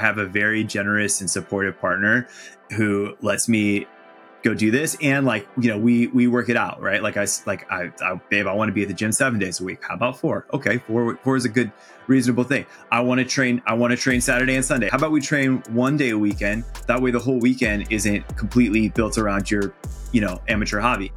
I have a very generous and supportive partner who lets me go do this. And like you know we we work it out right? Like i like i, I babe i want to be at the gym seven days a week. How about four? Okay four four is a good reasonable thing. I want to train i want to train saturday and sunday. How about we train one day a weekend? That way the whole weekend isn't completely built around your you know amateur hobby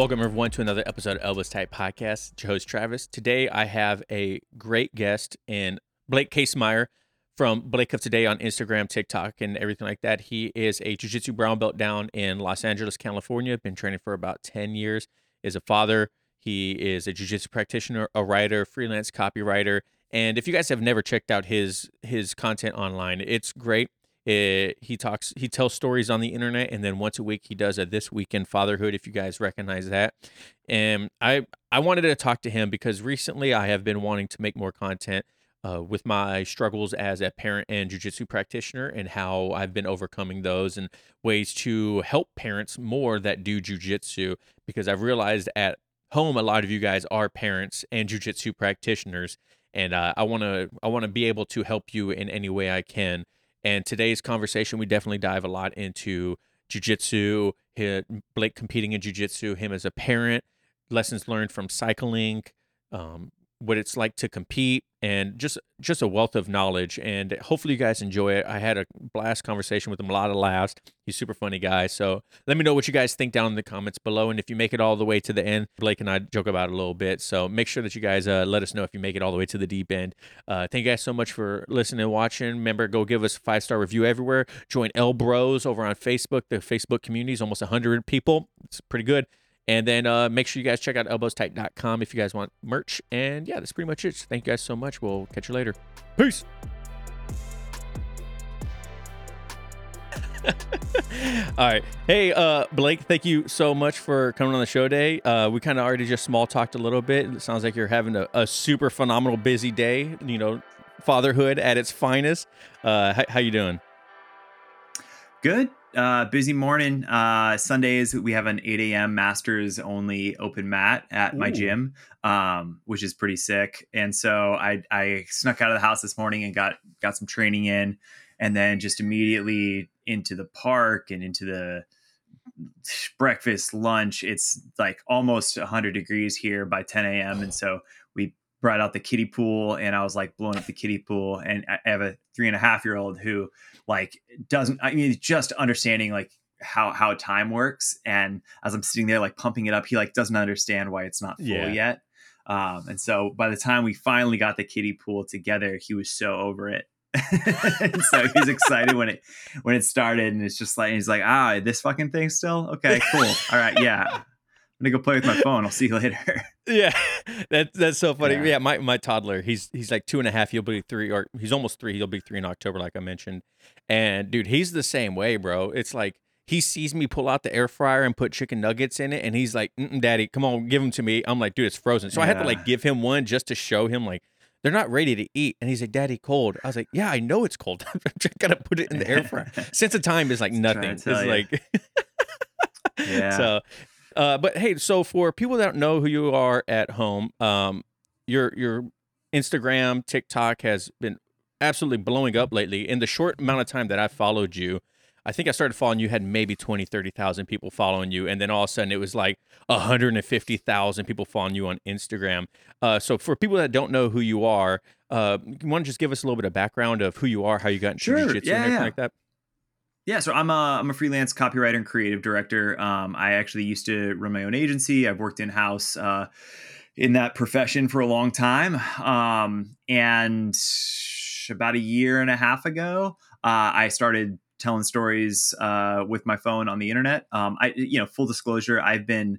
Welcome, everyone, to another episode of Elbows Tight Podcast. It's your host, Travis. Today, I have a great guest in Blake Kasemeier from Blake of Today on Instagram, TikTok, and everything like that. He is a Jiu Jitsu brown belt down in Los Angeles, California. Been training for about 10 years. Is a father. He is a Jiu Jitsu practitioner, a writer, freelance copywriter. And if you guys have never checked out his his content online, it's great. It, he talks, he tells stories on the internet, and then once a week he does a this weekend fatherhood. If you guys recognize that, and I I wanted to talk to him because recently I have been wanting to make more content uh, with my struggles as a parent and jujitsu practitioner, and how I've been overcoming those, and ways to help parents more that do jujitsu. Because I've realized at home a lot of you guys are parents and jujitsu practitioners, and uh, I want to I want to be able to help you in any way I can. And today's conversation, we definitely dive a lot into jujitsu, Blake competing in jujitsu, him as a parent, lessons learned from cycling, um, what it's like to compete and just just a wealth of knowledge and hopefully you guys enjoy it. I had a blast conversation with him a lot of laughs. He's super funny guy so let me know what you guys think down in the comments below and if you make it all the way to the end blake and i joke about it a little bit so make sure that you guys uh, let us know if you make it all the way to the deep end. Uh, thank you guys so much for listening and watching. Remember go give us a five star review everywhere. Join El Bros over on facebook. The facebook community is almost 100 people. It's pretty good and then uh, make sure you guys check out elbowstight.com if you guys want merch. And yeah, that's pretty much it. Thank you guys so much. We'll catch you later. Peace. All right. Hey, uh, Blake, thank you so much for coming on the show day. Uh, we kind of already just small talked a little bit. It sounds like you're having a, a super phenomenal busy day, you know, fatherhood at its finest. Uh, how you doing? Good uh, busy morning. Uh, Sundays we have an 8 a.m. Masters only open mat at Ooh. my gym, um, which is pretty sick. And so I I snuck out of the house this morning and got got some training in, and then just immediately into the park and into the breakfast lunch. It's like almost 100 degrees here by 10 a.m. And so brought out the kiddie pool and I was like blowing up the kiddie pool. And I have a three and a half year old who like doesn't I mean just understanding like how how time works and as I'm sitting there like pumping it up he like doesn't understand why it's not full yeah. yet um, and so by the time we finally got the kiddie pool together he was so over it so he's excited when it when it started and it's just like he's like ah this fucking thing still okay cool all right yeah I'm gonna go play with my phone. I'll see you later. yeah, that that's so funny. Yeah. yeah, my my toddler, he's he's like two and a half. He'll be three, or he's almost three. He'll be three in October, like I mentioned. And dude, he's the same way, bro. It's like he sees me pull out the air fryer and put chicken nuggets in it, and he's like, "Daddy, come on, give them to me." I'm like, "Dude, it's frozen." So yeah. I had to like give him one just to show him like they're not ready to eat. And he's like, Daddy, cold. I was like, Yeah, I know it's cold. I'm just gonna put it in the air fryer. Sense of time is like nothing. It's like yeah. So uh, but hey, so for people that don't know who you are at home, um, your your Instagram, TikTok has been absolutely blowing up lately. In the short amount of time that I followed you, I think I started following you had maybe 20, 30,000 people following you. And then all of a sudden it was like 150,000 people following you on Instagram. Uh, so for people that don't know who you are, uh, you want to just give us a little bit of background of who you are, how you got into sure. jiu-jitsu yeah, and everything yeah. like that? Yeah, so I'm a I'm a freelance copywriter and creative director. Um, I actually used to run my own agency. I've worked in house uh, in that profession for a long time. Um, and about a year and a half ago, uh, I started telling stories uh, with my phone on the internet. Um, I, you know, full disclosure, I've been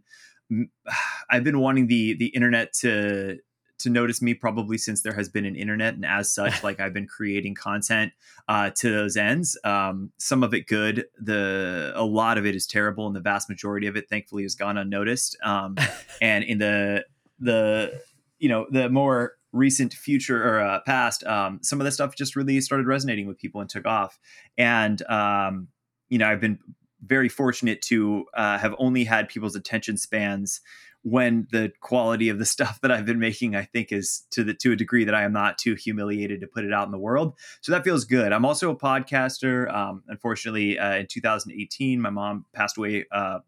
I've been wanting the the internet to to notice me probably since there has been an internet and as such like i've been creating content uh, to those ends. Um, some of it good the a lot of it is terrible and the vast majority of it thankfully has gone unnoticed. Um, and in the the you know the more recent future or uh, past um, some of the stuff just really started resonating with people and took off. And um, you know i've been very fortunate to uh, have only had people's attention spans when the quality of the stuff that I've been making, I think, is to the to a degree that I am not too humiliated to put it out in the world. So that feels good. I'm also a podcaster. Um, unfortunately, uh, in 2018, my mom passed away uh,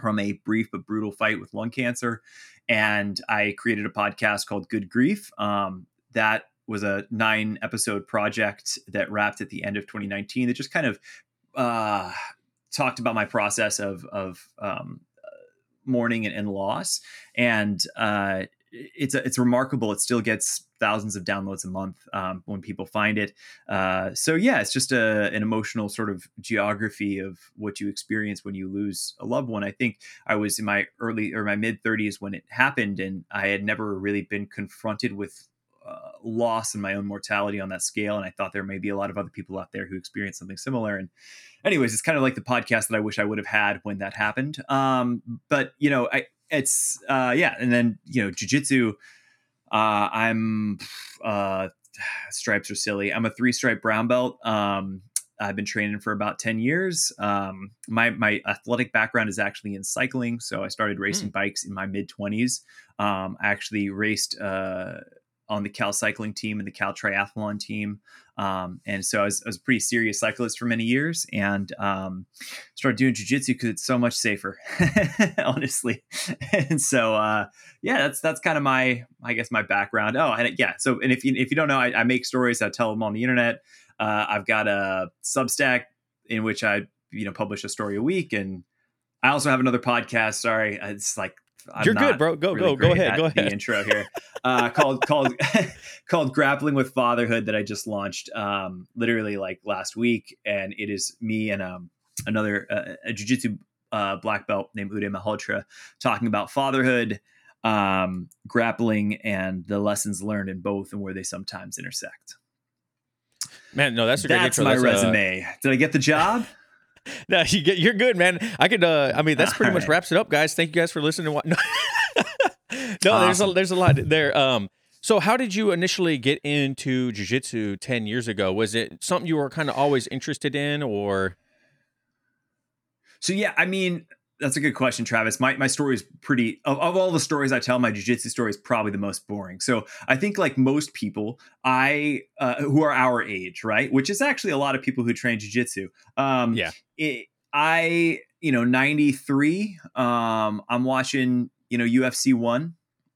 from a brief but brutal fight with lung cancer, and I created a podcast called Good Grief. Um, that was a nine episode project that wrapped at the end of 2019 that just kind of uh, talked about my process of of um, mourning and, and loss, and uh, it's it's remarkable. It still gets thousands of downloads a month um, when people find it. Uh, so yeah, it's just a, an emotional sort of geography of what you experience when you lose a loved one. I think I was in my early or my mid 30s when it happened, and I had never really been confronted with uh, loss and my own mortality on that scale. And I thought there may be a lot of other people out there who experienced something similar. And anyways, it's kind of like the podcast that I wish I would have had when that happened. Um, but you know, I, it's, uh, yeah. And then, you know, jujitsu, uh, I'm, uh, stripes are silly. I'm a three stripe brown belt. Um, I've been training for about 10 years. Um, my, my athletic background is actually in cycling. So I started racing mm. bikes in my mid 20s. Um, I actually raced, uh, on the Cal cycling team and the Cal triathlon team. Um, and so I was, I was, a pretty serious cyclist for many years and um, started doing jujitsu because it's so much safer, honestly. and so, uh, yeah, that's that's kind of my, I guess, my background. Oh, and yeah. So, and if you, if you don't know, I, I make stories. I tell them on the internet. Uh, I've got a Substack in which I, you know, publish a story a week, and I also have another podcast. Sorry, it's like I'm You're good, bro. Go really go go ahead. Go ahead. The intro here, uh, called called called grappling with fatherhood that I just launched, um, literally like last week, and it is me and um, another uh, a jujitsu uh, black belt named Uday Malhotra talking about fatherhood, um, grappling, and the lessons learned in both, and where they sometimes intersect. Man, no, that's a that's great intro. my that's uh, resume. A... Did I get the job? no, you get you're good, man. I could. uh I mean, that's pretty All much right. wraps it up, guys. Thank you guys for listening. No, there's a there's a lot there. Um, so how did you initially get into jujitsu ten years ago? Was it something you were kind of always interested in, or? So yeah, I mean, that's a good question, Travis. My my story is pretty of, of all the stories I tell, my jujitsu story is probably the most boring. So I think like most people, I uh, who are our age, right, which is actually a lot of people who train jujitsu. Um, yeah, it, I you know ninety three. Um, I'm watching you know UFC one,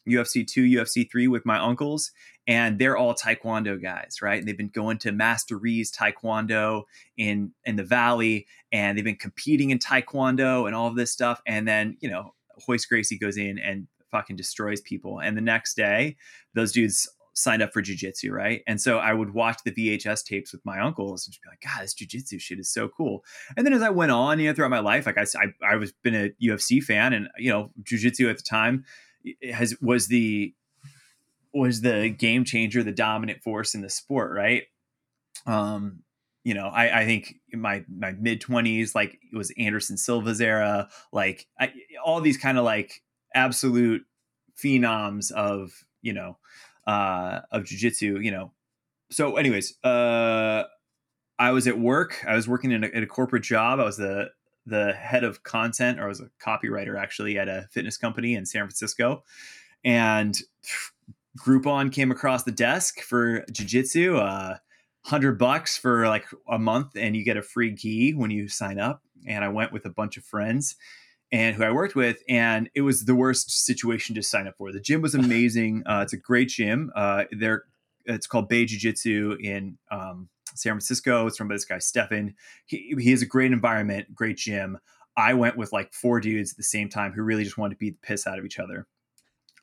UFC two, UFC three with my uncles, and they're all taekwondo guys right and they've been going to master Rees taekwondo in in the valley and they've been competing in taekwondo and all of this stuff and then you know Royce Gracie goes in and fucking destroys people and the next day those dudes signed up for jujitsu, right? And so I would watch the VHS tapes with my uncles and just be like, God, this jujitsu shit is so cool. And then as I went on, you know, throughout my life, like I, I, I was been a UFC fan, and you know, jujitsu at the time has was the was the game changer, the dominant force in the sport, right? Um, you know, I, I think in my my mid twenties, like it was Anderson Silva's era, like I, all these kind of like absolute phenoms of you know uh, of jujitsu. You know, so anyways, uh, I was at work. I was working in a, in a corporate job. I was the the head of content, or I was a copywriter actually at a fitness company in San Francisco, and Groupon came across the desk for jujitsu. Uh, hundred bucks for like a month, and you get a free gi when you sign up. And I went with a bunch of friends and who I worked with, and it was the worst situation to sign up for. The gym was amazing. Uh, it's a great gym. Uh, there, it's called Bay Jiu Jitsu in um, San Francisco. It's run by this guy Stefan. He, he has a great environment, great gym. I went with like four dudes at the same time who really just wanted to beat the piss out of each other.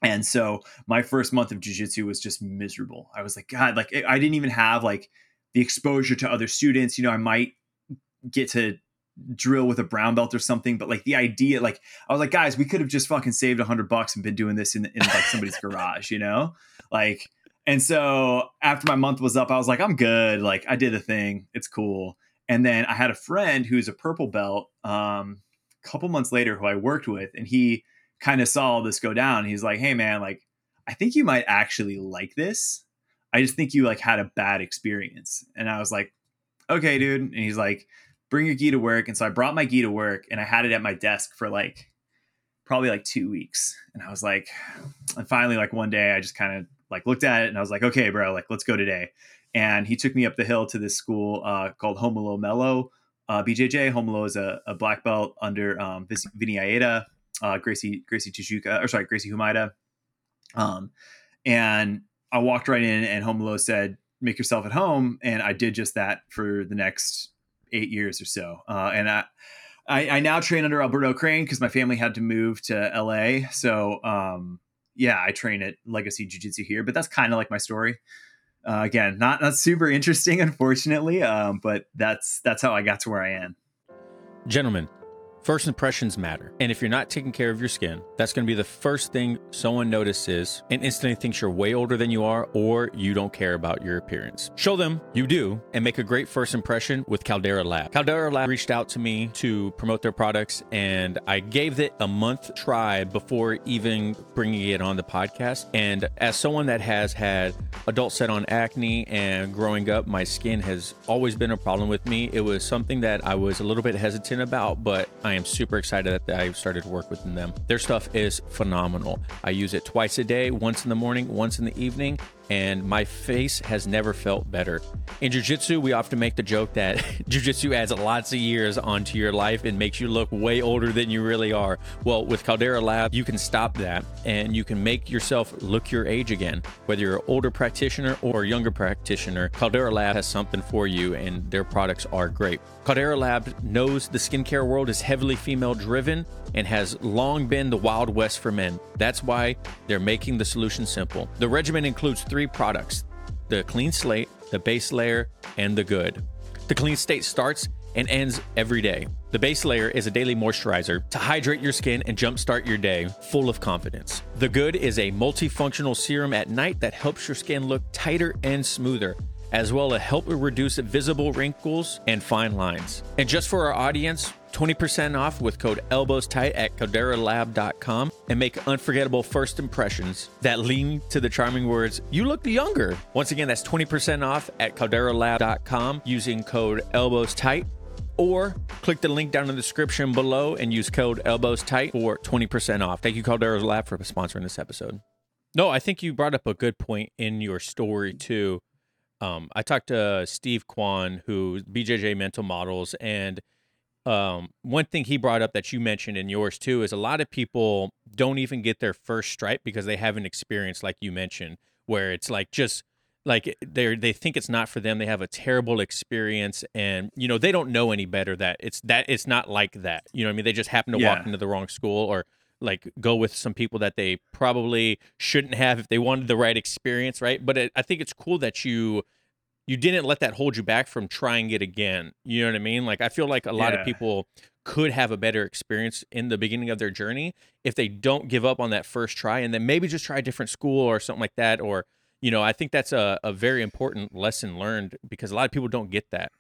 And so my first month of jujitsu was just miserable. I was like, God, like I didn't even have like the exposure to other students. You know, I might get to drill with a brown belt or something, but like the idea, like I was like, guys, we could have just fucking saved a hundred bucks and been doing this in, in like somebody's garage, you know? Like, and so after my month was up, I was like, I'm good. Like I did a thing. It's cool. And then I had a friend who's a purple belt, um, a couple months later who I worked with, and he kind of saw all this go down. He's like, "Hey, man, like, I think you might actually like this. I just think you like had a bad experience." And I was like, "Okay, dude." And he's like, bring your gi to work. And so I brought my gi to work and I had it at my desk for like probably like two weeks. And I was like, and finally, like one day I just kind of like looked at it and I was like, okay, bro, like let's go today. And he took me up the hill to this school uh, called Romulo Melo. Uh, BJJ Romulo is a, a, black belt under um, Vinny Aida, uh, Gracie Gracie Chichuka, or sorry, Gracie Humaitá. Um, and I walked right in, and Romulo said, "Make yourself at home," and I did just that for the next eight years or so. Uh, and I, I, I, now train under Alberto Crane because my family had to move to LA. So, um, yeah, I train at Legacy Jiu Jitsu here, but that's kind of like my story. Uh, again, not not super interesting, unfortunately, um, but that's that's how I got to where I am. Gentlemen, First impressions matter. And if you're not taking care of your skin, that's going to be the first thing someone notices and instantly thinks you're way older than you are or you don't care about your appearance. Show them you do and make a great first impression with Caldera Lab. Caldera Lab reached out to me to promote their products and I gave it a month try before even bringing it on the podcast. And as someone that has had adult set on acne and growing up, my skin has always been a problem with me. It was something that I was a little bit hesitant about, but I I am super excited that I've started to work with them. Their stuff is phenomenal. I use it twice a day, once in the morning, once in the evening, and my face has never felt better. In jiu-jitsu, we often make the joke that jiu-jitsu adds lots of years onto your life and makes you look way older than you really are. Well, with Caldera Lab, you can stop that and you can make yourself look your age again. Whether you're an older practitioner or a younger practitioner, Caldera Lab has something for you and their products are great. Caldera Lab knows the skincare world is heavily female driven and has long been the Wild West for men. That's why they're making the solution simple. The regimen includes three products the clean slate, the base layer, and the good. The clean slate starts and ends every day. The base layer is a daily moisturizer to hydrate your skin and jumpstart your day full of confidence. The good is a multifunctional serum at night that helps your skin look tighter and smoother as well as help reduce visible wrinkles and fine lines. And just for our audience, 20% off with code elbows tight at calderalab.com and make unforgettable first impressions that lean to the charming words, you look younger. Once again, that's 20% off at calderalab.com using code elbows tight or click the link down in the description below and use code elbows tight for 20% off. Thank you, Caldera Lab, for sponsoring this episode. No, I think you brought up a good point in your story too um, I talked to Steve Kwan, who BJJ Mental Models, and um, one thing he brought up that you mentioned in yours too is a lot of people don't even get their first stripe because they haven't experienced, like you mentioned, where it's like just like they they think it's not for them. They have a terrible experience, and you know they don't know any better that it's that it's not like that. You know I mean? They just happen to yeah. walk into the wrong school or like go with some people that they probably shouldn't have if they wanted the right experience, right? But it, I think it's cool that you you didn't let that hold you back from trying it again. You know what I mean? Like I feel like a lot yeah. of people could have a better experience in the beginning of their journey if they don't give up on that first try and then maybe just try a different school or something like that or you know, I think that's a, a very important lesson learned because a lot of people don't get that.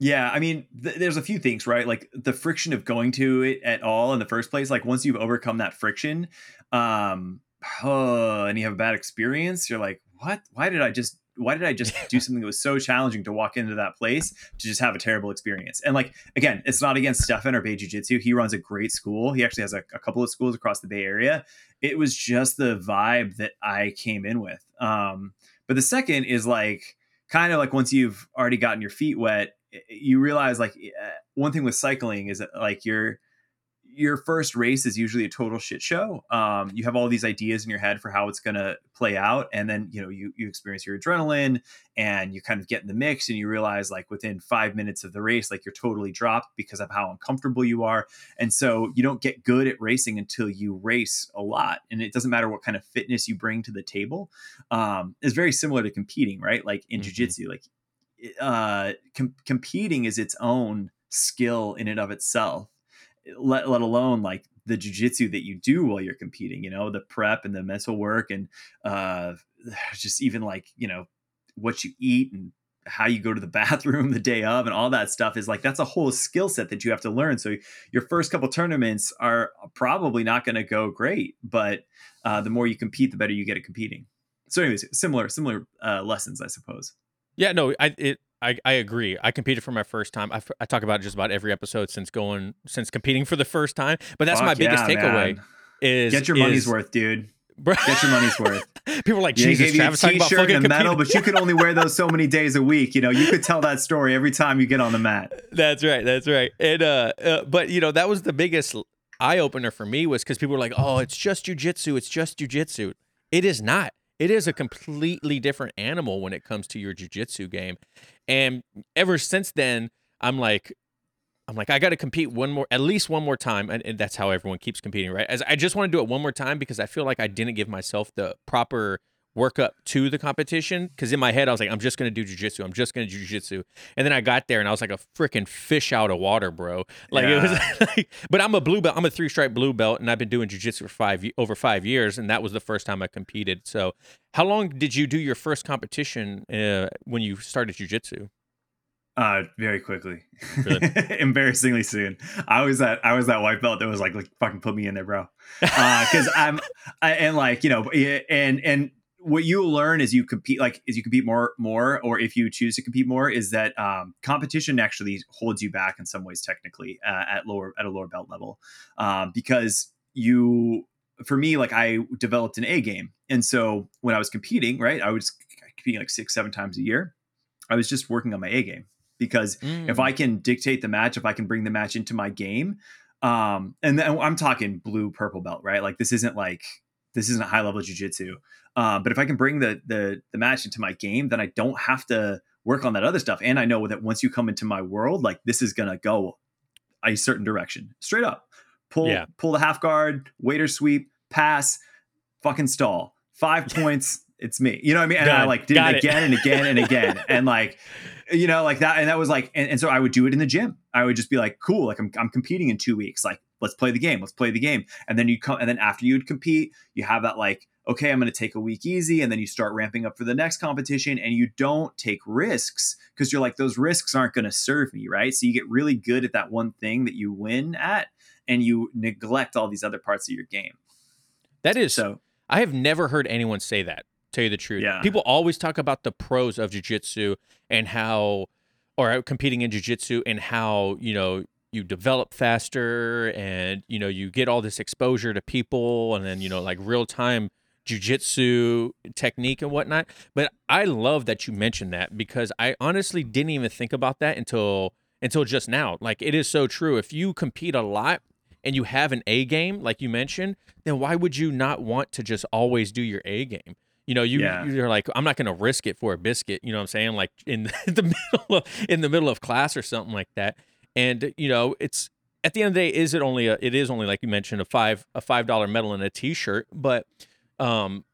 Yeah, I mean, th- there's a few things, right? Like the friction of going to it at all in the first place. Like once you've overcome that friction, um, oh, and you have a bad experience, you're like, what? Why did I just? Why did I just do something that was so challenging to walk into that place to just have a terrible experience? And like again, it's not against Stefan or Bay Jiu Jitsu. He runs a great school. He actually has a, a couple of schools across the Bay Area. It was just the vibe that I came in with. Um, but the second is like kind of like once you've already gotten your feet wet you realize like eh, one thing with cycling is that like you're your first race is usually a total shit show. Um, you have all these ideas in your head for how it's going to play out, and then you know you you experience your adrenaline, and you kind of get in the mix, and you realize like within five minutes of the race, like you're totally dropped because of how uncomfortable you are, and so you don't get good at racing until you race a lot, and it doesn't matter what kind of fitness you bring to the table. Um, it's very similar to competing, right? Like in mm-hmm. jujitsu, like uh, com- competing is its own skill in and of itself let, let alone like the jujitsu that you do while you're competing, you know, the prep and the mental work and uh, just even like, you know, what you eat and how you go to the bathroom the day of and all that stuff is like that's a whole skill set that you have to learn. So your first couple tournaments are probably not going to go great, but uh, the more you compete, the better you get at competing. So, anyways, similar similar uh, lessons, I suppose. Yeah, no, I it I, I agree. I competed for my first time. I, I talk about just about every episode since going since competing for the first time. But that's Fuck my biggest yeah, takeaway. man. Is Get your money's worth, dude. Bro, Get your money's worth. People are like Yeah, Jesus. gave you a Travis talking about t-shirt fucking and a medal, but you can only wear those so many days a week. You know, you could tell that story every time you get on the mat. That's right. That's right. And uh, uh but you know that was the biggest eye opener for me was because people were like, "Oh, it's just jujitsu. It's just jujitsu." It is not. It is a completely different animal when it comes to your jujitsu game. And ever since then, I'm like, I'm like, I got to compete one more, at least one more time, and, and that's how everyone keeps competing, right? As I just want to do it one more time because I feel like I didn't give myself the proper workup to the competition. Because in my head, I was like, I'm just gonna do jujitsu. I'm just gonna do jujitsu. And then I got there and I was like a freaking fish out of water, bro. Like it was like, but I'm a blue belt. I'm a three stripe blue belt, and I've been doing jujitsu for five over five years, and that was the first time I competed. So, how long did you do your first competition uh, when you started jujitsu? Uh, very quickly, Really? embarrassingly soon. I was that I was that white belt that was like, like fucking put me in there, bro. Because I'm I, and like you know and and what you learn as you compete like as you compete more more or if you choose to compete more is that um, competition actually holds you back in some ways technically uh, at lower at a lower belt level um, because you for me like I developed an A game and so when I was competing right I was competing like six seven times a year I was just working on my A game because Mm. if I can dictate the match, if I can bring the match into my game, um, and then I'm talking blue purple belt, right? Like this isn't like this isn't high level jujitsu. Um, but if I can bring the the the match into my game, then I don't have to work on that other stuff. And I know that once you come into my world, like this is gonna go a certain direction, straight up. Pull Yeah. pull the half guard, waiter sweep, pass, fucking stall. Five points. It's me. You know what I mean? And I like did Got it it. again and again and again. and like you know, like that. And that was like, and, and so I would do it in the gym. I would just be like, cool, like I'm, I'm competing in two weeks. Like, let's play the game. Let's play the game. And then you come, and then after you'd compete, you have that like, okay, I'm going to take a week easy. And then you start ramping up for the next competition and you don't take risks because you're like, those risks aren't going to serve me. Right. So you get really good at that one thing that you win at and you neglect all these other parts of your game. that is So, I have never heard anyone say that. Tell you the truth, Yeah. people always talk about the pros of jujitsu and how, or competing in jujitsu and how you know you develop faster and you know you get all this exposure to people and then you know like real time jujitsu technique and whatnot. But I love that you mentioned that because I honestly didn't even think about that until until just now. Like it is so true. If you compete a lot and you have an A game, like you mentioned, then why would you not want to just always do your A game? You know, you Yeah. you're like, I'm not going to risk it for a biscuit. You know what I'm saying? Like in the middle of in the middle of class or something like that. And you know, it's at the end of the day, is it only a? It is only like you mentioned a five a five dollar medal and a T-shirt, but um,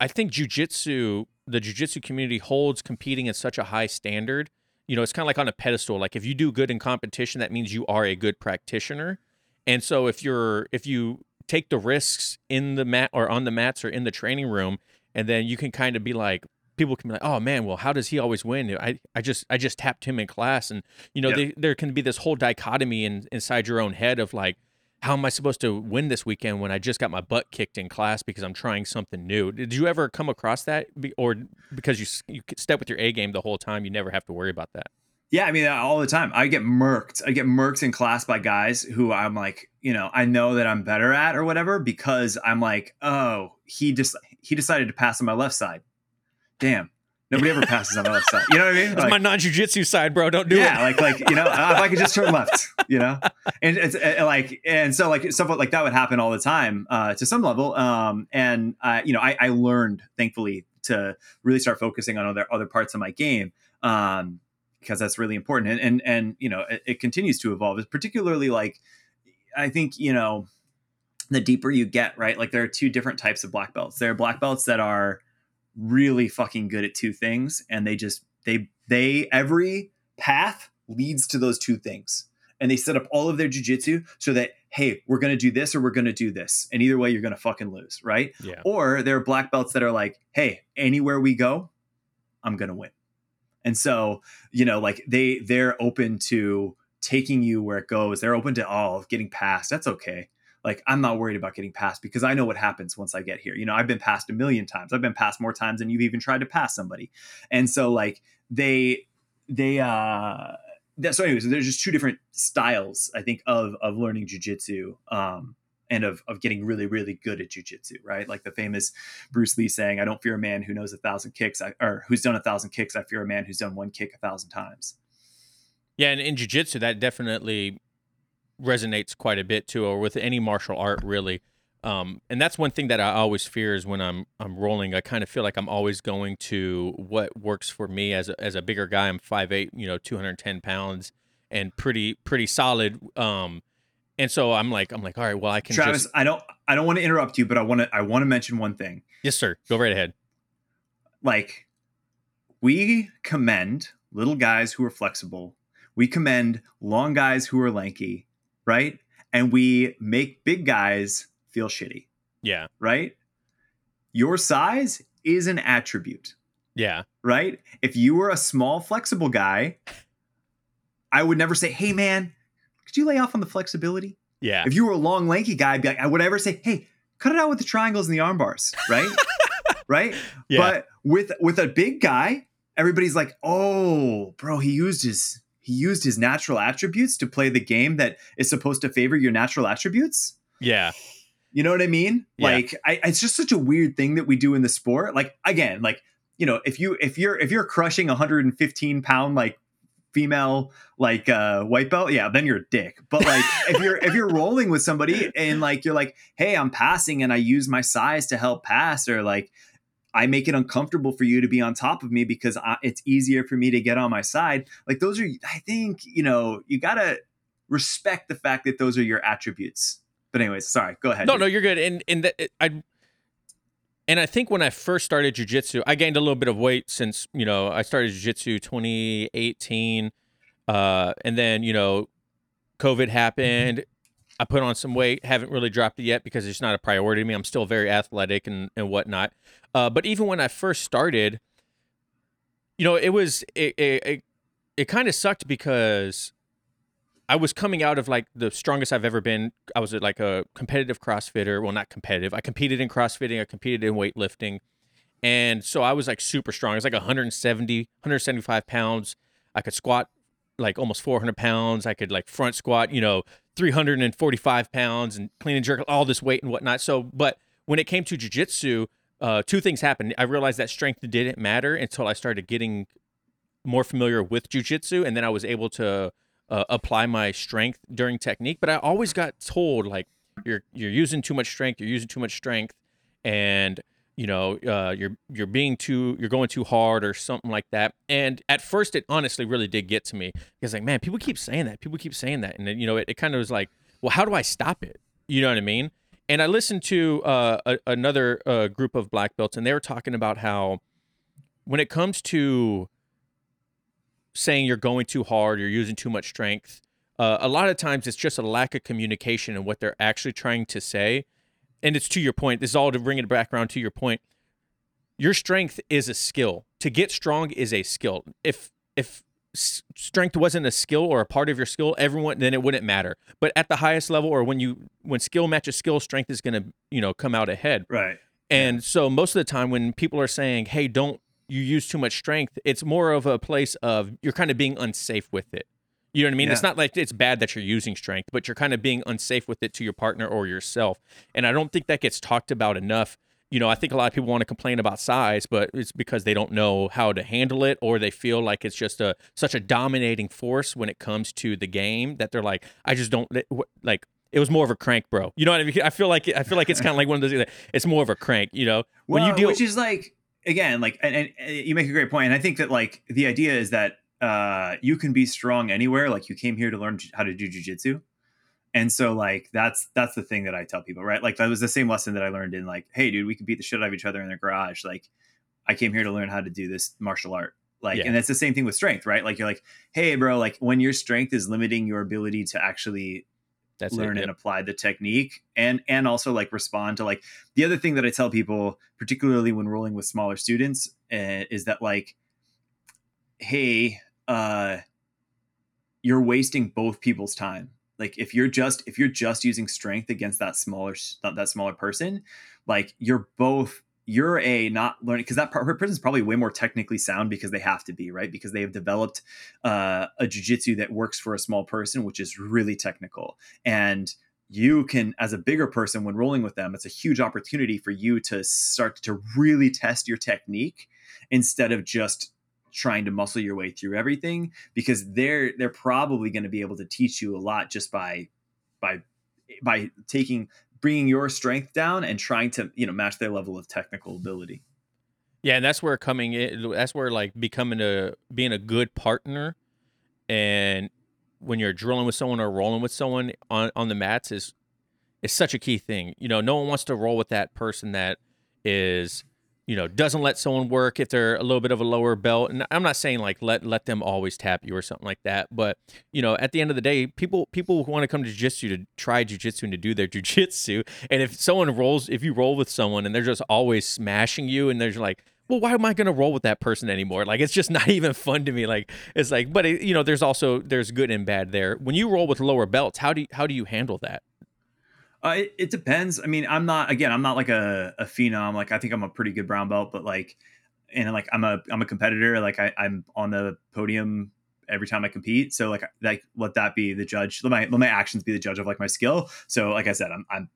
I think jujitsu, the jujitsu community holds competing at such a high standard. You know, it's kind of like on a pedestal. Like if you do good in competition, that means you are a good practitioner. And so if you're if you take the risks in the mat or on the mats or in the training room, and then you can kind of be like people can be like, oh man, well how does he always win? I, I just I just tapped him in class, and you know Yep. they, there can be this whole dichotomy in, inside your own head of like how am I supposed to win this weekend when I just got my butt kicked in class because I'm trying something new? Did you ever come across that, or because you you step with your A game the whole time, you never have to worry about that? Yeah, I mean, uh, all the time. I get murked. I get murked in class by guys who I'm like, you know, I know that I'm better at or whatever because I'm like, oh, he just he decided to pass on my left side. Damn, nobody ever passes on the left side. You know what I mean? That's Like, my non-jujitsu side, bro. Don't do yeah, it. Yeah, like like you know, uh, if I could just turn left, you know, and it's uh, like and so like stuff like that would happen all the time uh, to some level. Um, and uh, you know, I, I learned thankfully to really start focusing on other other parts of my game. Um, because that's really important and and, and you know it, it continues to evolve it's particularly like i think you know the deeper you get right like there are two different types of black belts there are black belts that are really fucking good at two things and they just they they every path leads to those two things and they set up all of their jujitsu so that hey we're gonna do this or we're gonna do this and either way you're gonna fucking lose right Yeah. or there are black belts that are like, hey, anywhere we go, I'm gonna win. And so, you know, like they they're open to taking you where it goes. They're open to all oh, getting past. That's okay. Like I'm not worried about getting past because I know what happens once I get here. You know, I've been passed a million times. I've been passed more times than you've even tried to pass somebody. And so like they they uh that, so anyways there's just two different styles i think of of learning jujitsu um and of of getting really really good at jujitsu right like the famous bruce lee saying i don't fear a man who knows a thousand kicks I, or who's done a thousand kicks i fear a man who's done one kick a thousand times yeah and in jujitsu that definitely resonates quite a bit too or with any martial art really um, and that's one thing that I always fear is when I'm I'm rolling. I kind of feel like I'm always going to what works for me as a, as a bigger guy. I'm 5'8", you know, 210 pounds, and pretty pretty solid. Um, and so I'm like I'm like, all right, well I can. Travis, just... I don't I don't want to interrupt you, but I want to I want to mention one thing. Yes, sir. Go right ahead. Like, we commend little guys who are flexible. We commend long guys who are lanky, right? And we make big guys feel shitty. Yeah. Right? Your size is an attribute. Yeah. Right? If you were a small, flexible guy, I would never say, hey, man, could you lay off on the flexibility? Yeah. If you were a long, lanky guy, like, I would ever say, hey, cut it out with the triangles and the arm bars. Right? right? Yeah. But with with a big guy, everybody's like, oh, bro, he used his he used his natural attributes to play the game that is supposed to favor your natural attributes. Yeah. You know what I mean? Yeah. Like, I, it's just such a weird thing that we do in the sport. Like, again, like you know, if you if you're if you're crushing 115 pound like female like uh white belt, yeah, then you're a dick. But like if you're if you're rolling with somebody and like you're like, hey, I'm passing and I use my size to help pass, or like I make it uncomfortable for you to be on top of me because I, it's easier for me to get on my side. Like those are, I think, you know, you gotta respect the fact that those are your attributes. But anyways, sorry. Go ahead. No, dude. no, you're good. And and that, I and I think when I first started jujitsu, I gained a little bit of weight since you know I started jujitsu 2018, uh, and then you know, COVID happened. I put on some weight. Haven't really dropped it yet because it's not a priority to me. I'm still very athletic and and whatnot. Uh, but even when I first started, you know, it was it it, it, it kind of sucked because I was coming out of like the strongest I've ever been. I was like a competitive CrossFitter. Well, not competitive. I competed in CrossFitting. I competed in weightlifting. And so I was like super strong. I was like 170, 175 pounds. I could squat like almost 400 pounds. I could like front squat, you know, 345 pounds and clean and jerk all this weight and whatnot. So, but when it came to jujitsu, uh, two things happened. I realized that strength didn't matter until I started getting more familiar with jujitsu. And then I was able to uh, apply my strength during technique. But I always got told like you're you're using too much strength. You're using too much strength, and you know uh, you're you're being too you're going too hard or something like that. And at first, it honestly really did get to me because like man, people keep saying that. People keep saying that, and then, you know it, it kind of was like, well, how do I stop it? You know what I mean? And I listened to uh, a, another uh, group of black belts, and they were talking about how when it comes to saying you're going too hard, you're using too much strength. Uh, a lot of times it's just a lack of communication and what they're actually trying to say. And it's to your point. This is all to bring it back around to your point. Your strength is a skill. To get strong is a skill. If if strength wasn't a skill or a part of your skill, everyone then it wouldn't matter. But at the highest level, or when you when skill matches skill, strength is going to you know come out ahead. Right. And so most of the time when people are saying, "Hey, don't you use too much strength, it's more of a place of you're kind of being unsafe with it. You know what I mean? Yeah. It's not like it's bad that you're using strength, but you're kind of being unsafe with it to your partner or yourself. And I don't think that gets talked about enough. You know, I think a lot of people want to complain about size, but it's because they don't know how to handle it or they feel like it's just a such a dominating force when it comes to the game that they're like, I just don't like it was more of a crank, bro. You know what I mean? I feel like I feel like it's kind of like one of those. It's more of a crank, you know. When well, you deal, which is like again, like, and, and, and you make a great point. point, and I think that like the idea is that uh, you can be strong anywhere. Like you came here to learn how to do jujitsu, and so like that's that's the thing that I tell people, right? Like that was the same lesson that I learned in like, hey, dude, we can beat the shit out of each other in the garage. Like I came here to learn how to do this martial art. Like, Yeah. and that's the same thing with strength, right? Like you're like, hey, bro, like when your strength is limiting your ability to actually that's learn it. and apply the technique and and also like respond to like the other thing that i tell people particularly when rolling with smaller students uh, is that like hey uh you're wasting both people's time like if you're just if you're just using strength against that smaller that, that smaller person like you're both you're a not learning because that part, person is probably way more technically sound because they have to be right because they have developed uh, a jujitsu that works for a small person, which is really technical. And you can, as a bigger person, when rolling with them, it's a huge opportunity for you to start to really test your technique instead of just trying to muscle your way through everything because they're they're probably going to be able to teach you a lot just by by by taking bringing your strength down and trying to you know match their level of technical ability. Yeah and that's where coming in that's where like becoming a being a good partner and when you're drilling with someone or rolling with someone on on the mats is is such a key thing. You know no one wants to roll with that person that is you know doesn't let someone work if they're a little bit of a lower belt. And i'm not saying like let let them always tap you or something like that. But you know at the end of the day people people want to come to jiu-jitsu to try jiu-jitsu and to do their jiu-jitsu and if someone rolls if you roll with someone and they're just always smashing you and they're like well why am i going to roll with that person anymore? Like it's just not even fun to me. Like it's like but it, you know there's also there's good and bad there. When you roll with lower belts how do you, how do you handle that uh, it, it, depends. I mean, I'm not again. I'm not like a, a phenom. Like I think I'm a pretty good brown belt, but like, and like I'm a I'm a competitor. Like I, I'm on the podium every time I compete. So like like let that be the judge. Let my let my actions be the judge of like my skill. So like I said, I'm I'm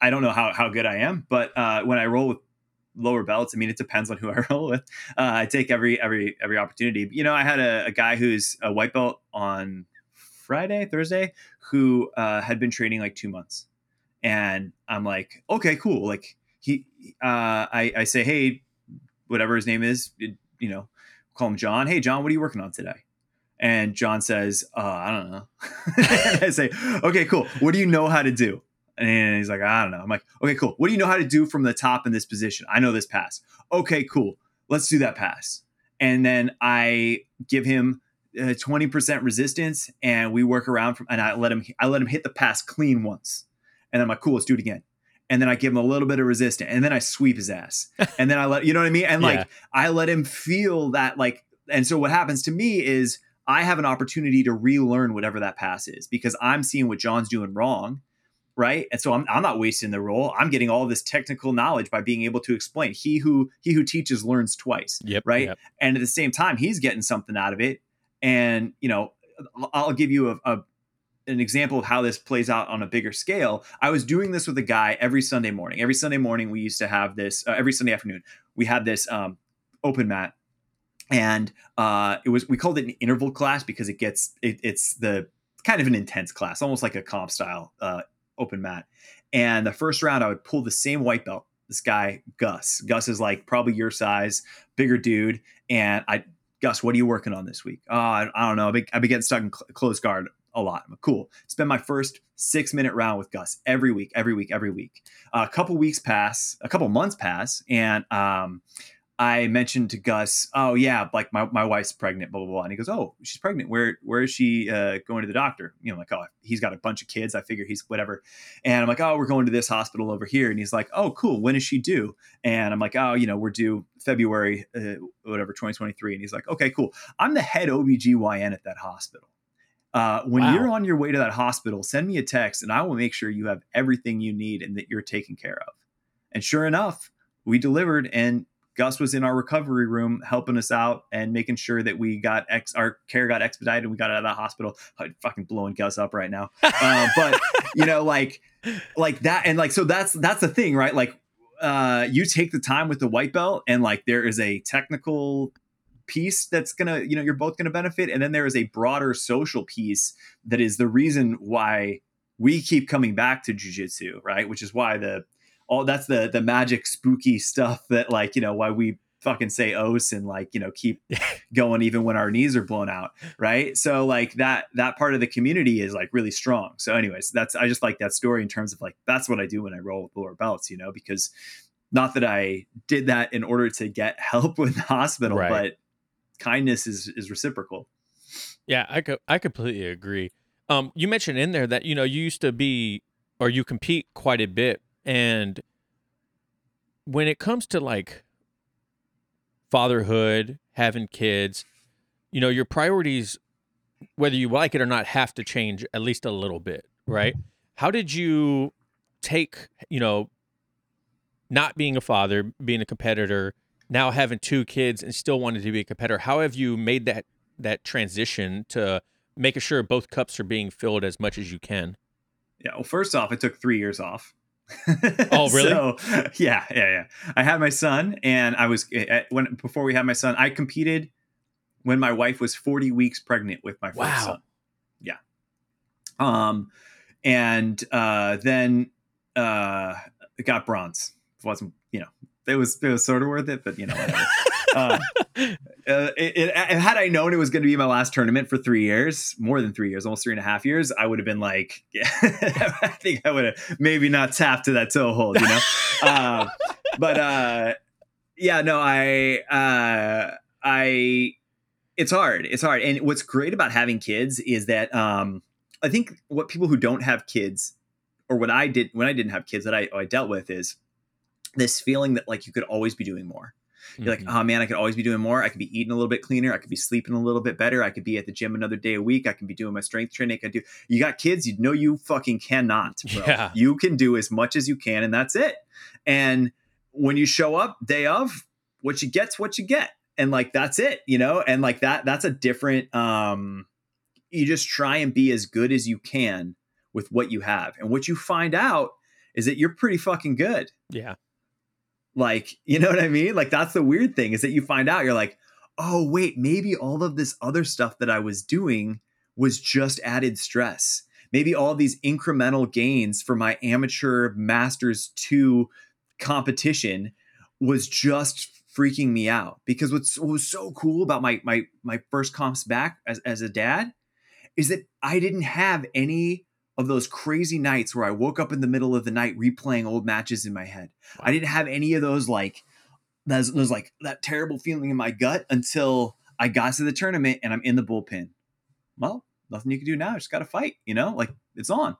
I don't know how how good I am, but uh, when I roll with lower belts, I mean it depends on who I roll with. Uh, I take every every every opportunity. You know, I had a, a guy who's a white belt on Friday, Thursday, who uh, had been training like two months, and I'm like, okay, cool. Like he, uh, I, I say, hey, whatever his name is, you know, call him John. Hey, John, what are you working on today? And John says, uh, I don't know. I say, okay, cool. What do you know how to do? And he's like, I don't know. I'm like, okay, cool. What do you know how to do from the top in this position? I know this pass. Okay, cool. Let's do that pass. And then I give him uh, twenty percent resistance, and we work around from. And I let him. I let him hit the pass clean once, and I'm like, cool, let's do it again. And then I give him a little bit of resistance, and then I sweep his ass, and then I let you know what I mean. And like yeah. I let him feel that like. And so what happens to me is I have an opportunity to relearn whatever that pass is because I'm seeing what John's doing wrong right and so I'm, I'm not wasting the role i'm getting all this technical knowledge by being able to explain he who he who teaches learns twice yep right yep. and at the same time he's getting something out of it and you know, I'll give you a, a an example of how this plays out on a bigger scale. I was doing this with a guy every Sunday morning. Every Sunday morning, we used to have this. Uh, every Sunday afternoon, we had this um, open mat, and uh, it was we called it an interval class because it gets it, it's the kind of an intense class, almost like a comp style uh, open mat. And the first round, I would pull the same white belt. This guy Gus. Gus is like probably your size, bigger dude, and I Gus, what are you working on this week? Oh, I, I don't know. I've been, I've been getting stuck in cl- close guard a lot. I'm like, cool. Spend my first six minute round with Gus every week, every week, every week. Uh, a couple weeks pass, a couple months pass, and um, I mentioned to Gus, oh yeah, like my, my wife's pregnant, blah blah blah, and he goes, oh, she's pregnant. Where where is she uh, going to the doctor? You know, like oh, he's got a bunch of kids. I figure he's whatever, and I'm like, oh, we're going to this hospital over here, and he's like, oh, cool. When is she due? And I'm like, oh, you know, we're due February, uh, whatever, 2023, and he's like, okay, cool. I'm the head OBGYN at that hospital. Uh, when wow. you're on your way to that hospital, send me a text, and I will make sure you have everything you need and that you're taken care of. And sure enough, we delivered, and Gus was in our recovery room helping us out and making sure that we got ex our care got expedited and we got out of the hospital. I'm fucking blowing Gus up right now. Uh, but you know, like like that and like so that's that's the thing, right? Like uh you take the time with the white belt and like there is a technical piece that's gonna you know you're both gonna benefit and then there is a broader social piece that is the reason why we keep coming back to jujitsu, right? Which is why the all that's the the magic spooky stuff that like you know why we fucking say os and like you know keep going even when our knees are blown out right? So like that that part of the community is like really strong. So anyways that's i just like that story in terms of like that's what i do when i roll with lower belts you know because not that i did that in order to get help with the hospital right. but kindness is is reciprocal. Yeah i co- i completely agree. Um you mentioned in there that you know you used to be or you compete quite a bit and when it comes to like fatherhood, having kids, you know, your priorities, whether you like it or not, have to change at least a little bit, right? How did you take, you know, not being a father, being a competitor, now having two kids and still wanting to be a competitor. How have you made that that transition to making sure both cups are being filled as much as you can? Yeah. Well, first off, it took three years off. Oh, really? so, yeah, yeah, yeah. I had my son, and I was eh, eh, when before we had my son, I competed when my wife was 40 weeks pregnant with my first wow. son. Yeah. Um, and uh, then uh, got bronze. It wasn't you know it was it was sort of worth it, but you know whatever. uh, uh, it, it, had I known it was going to be my last tournament for three years, more than three years, almost three and a half years, I would have been like, yeah, I think I would have maybe not tapped to that toe hold, you know. uh, but uh, yeah, no, I, uh, I, it's hard. It's hard, and what's great about having kids is that um, I think what people who don't have kids, or what I did when I didn't have kids that I, I dealt with is this feeling that like you could always be doing more you're mm-hmm. like, oh man, I could always be doing more. I could be eating a little bit cleaner. I could be sleeping a little bit better. I could be at the gym another day a week. I can be doing my strength training. I can do. You got kids, you know you fucking cannot. Bro. Yeah. You can do as much as you can, and that's it. And when you show up day of, what you get's what you get, and like that's it, you know. And like that, that's a different. um You just try and be as good as you can with what you have, and what you find out is that you're pretty fucking good. Yeah. Like, you know what I mean? Like that's the weird thing is that you find out you're like, "Oh, wait, maybe all of this other stuff that I was doing was just added stress. Maybe all these incremental gains for my amateur masters 2 competition was just freaking me out because what's what was so cool about my my my first comps back as, as a dad is that I didn't have any of those crazy nights where I woke up in the middle of the night replaying old matches in my head. Wow. I didn't have any of those like those, those like that terrible feeling in my gut until I got to the tournament and I'm in the bullpen. Well, nothing you can do now. I just got to fight, you know, like it's on.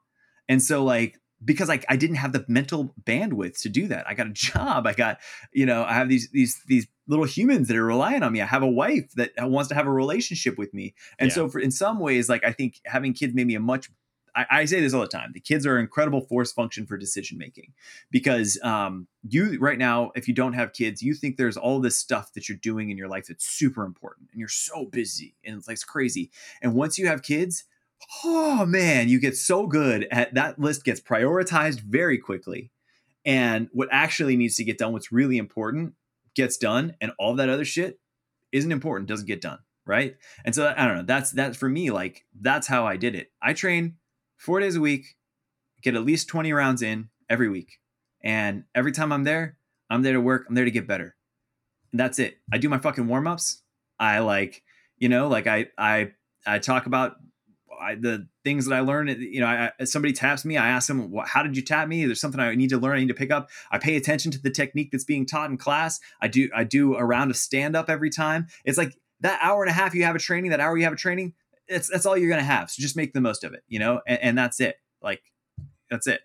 And so like because like I didn't have the mental bandwidth to do that. I got a job. I got, you know, I have these these these little humans that are relying on me. I have a wife that uh, wants to have a relationship with me. And yeah. so for in some ways like I think having kids made me a much I, I, say this all the time. The kids are an incredible force function for decision making because um, you right now, if you don't have kids, you think there's all this stuff that you're doing in your life that's super important, and you're so busy and it's like it's crazy. And once you have kids, oh man, you get so good at that list gets prioritized very quickly. And what actually needs to get done, what's really important, gets done, and all that other shit isn't important, doesn't get done right? And so I don't know. That's that's for me. Like that's how I did it. I train four days a week, get at least 20 rounds in every week. And every time I'm there, I'm there to work, I'm there to get better. And that's it. I do my fucking warm ups. I like, you know, like I, I, I talk about I, the things that I learned, you know, I, somebody taps me, I ask them, how did you tap me? There's something I need to learn, I need to pick up. I pay attention to the technique that's being taught in class. I do, I do a round of stand up every time. It's like that hour and a half you have a training, that hour you have a training, it's that's all you're gonna have. So just make the most of it, you know, and, and that's it. Like that's it.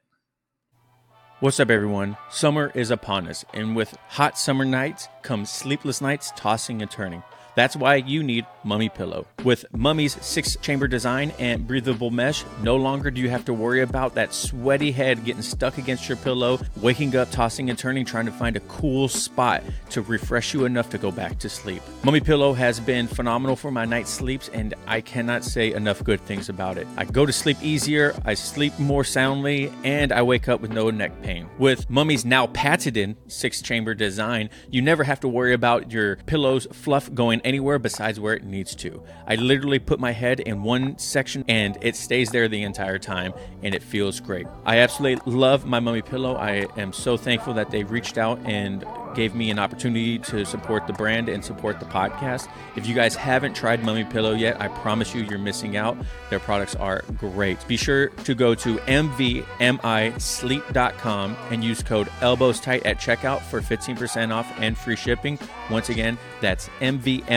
What's up, everyone? Summer is upon us, and with hot summer nights comes sleepless nights, tossing and turning. That's why you need Mummy Pillow. With Mummy's six chamber design and breathable mesh, no longer do you have to worry about that sweaty head getting stuck against your pillow, waking up, tossing and turning, trying to find a cool spot to refresh you enough to go back to sleep. Mummy Pillow has been phenomenal for my night sleeps, and I cannot say enough good things about it. I go to sleep easier, I sleep more soundly, and I wake up with no neck pain. With Mummy's now patented six chamber design, you never have to worry about your pillow's fluff going anywhere besides where it needs to. I literally put my head in one section and it stays there the entire time and it feels great. I absolutely love my mummy pillow. I am so thankful that they reached out and gave me an opportunity to support the brand and support the podcast. If you guys haven't tried Mummy Pillow yet, I promise you you're missing out. Their products are great. Be sure to go to mvmisleep.com and use code elbows tight at checkout for 15% off and free shipping. Once again, that's mvmisleep.com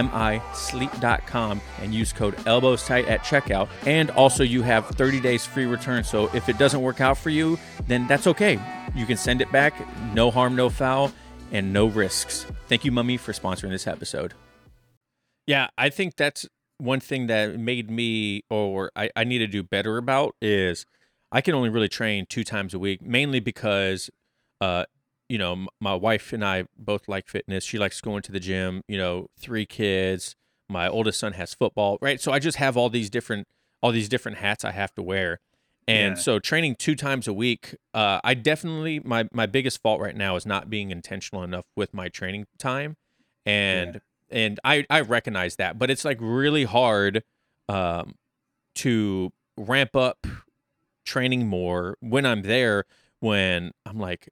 and use code elbows tight at checkout. And also you have 30 days free return. So if it doesn't work out for you, then that's okay. You can send it back, no harm, no foul and no risks. Thank you, Mummy, for sponsoring this episode. Yeah, I think that's one thing that made me, or I, I need to do better about, is I can only really train two times a week, mainly because, uh, you know, m- my wife and I both like fitness. She likes going to the gym. You know, three kids. My oldest son has football, right? So I just have all these different all these different hats I have to wear. And Yeah. so training two times a week, uh, I definitely my my biggest fault right now is not being intentional enough with my training time, and and I I recognize that, but it's like really hard um, to ramp up training more when I'm there. When I'm like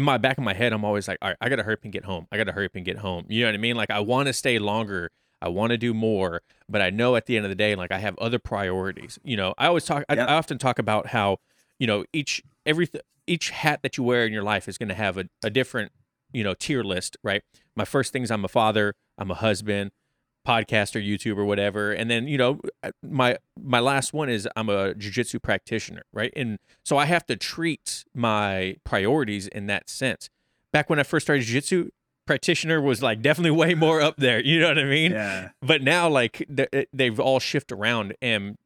in my back of my head, I'm always like, all right, I gotta hurry up and get home. I gotta hurry up and get home. You know what I mean? Like I want to stay longer. I want to do more, but I know at the end of the day, like I have other priorities. You know, I always talk. I, I often talk about how you know each every each hat that you wear in your life is going to have a, a different you know tier list, right? My first things, I'm a father, I'm a husband, podcaster, or whatever, and then you know uh, my my last one is I'm a jujitsu practitioner, right? And so I have to treat my priorities in that sense. Back when I first started jujitsu, practitioner was like definitely way more up there. You know what I mean? Yeah. but now like th- they've all shift around and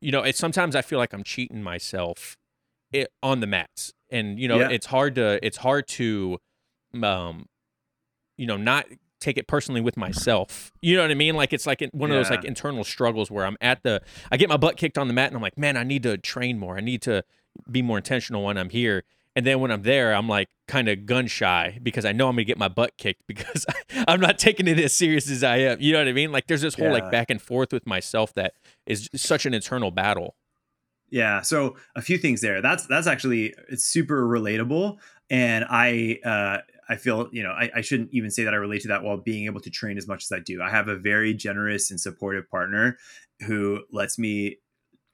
you know it's sometimes i feel like i'm cheating myself it, on the mats and you know Yeah. it's hard to it's hard to um you know not take it personally with myself. You know what i mean? Like it's like one of those like internal struggles where i'm at the i get my butt kicked on the mat and i'm like man i need to train more. I need to be more intentional when i'm here. And then when i'm there i'm like kind of gun shy because i know i'm gonna get my butt kicked because i'm not taking it as serious as i am. You know what i mean? Like there's this whole Yeah. like back and forth with myself that is such an internal battle. Yeah. So a few things there. That's that's actually it's super relatable, and I uh, I feel you know I, I shouldn't even say that I relate to that while being able to train as much as I do. I have a very generous and supportive partner who lets me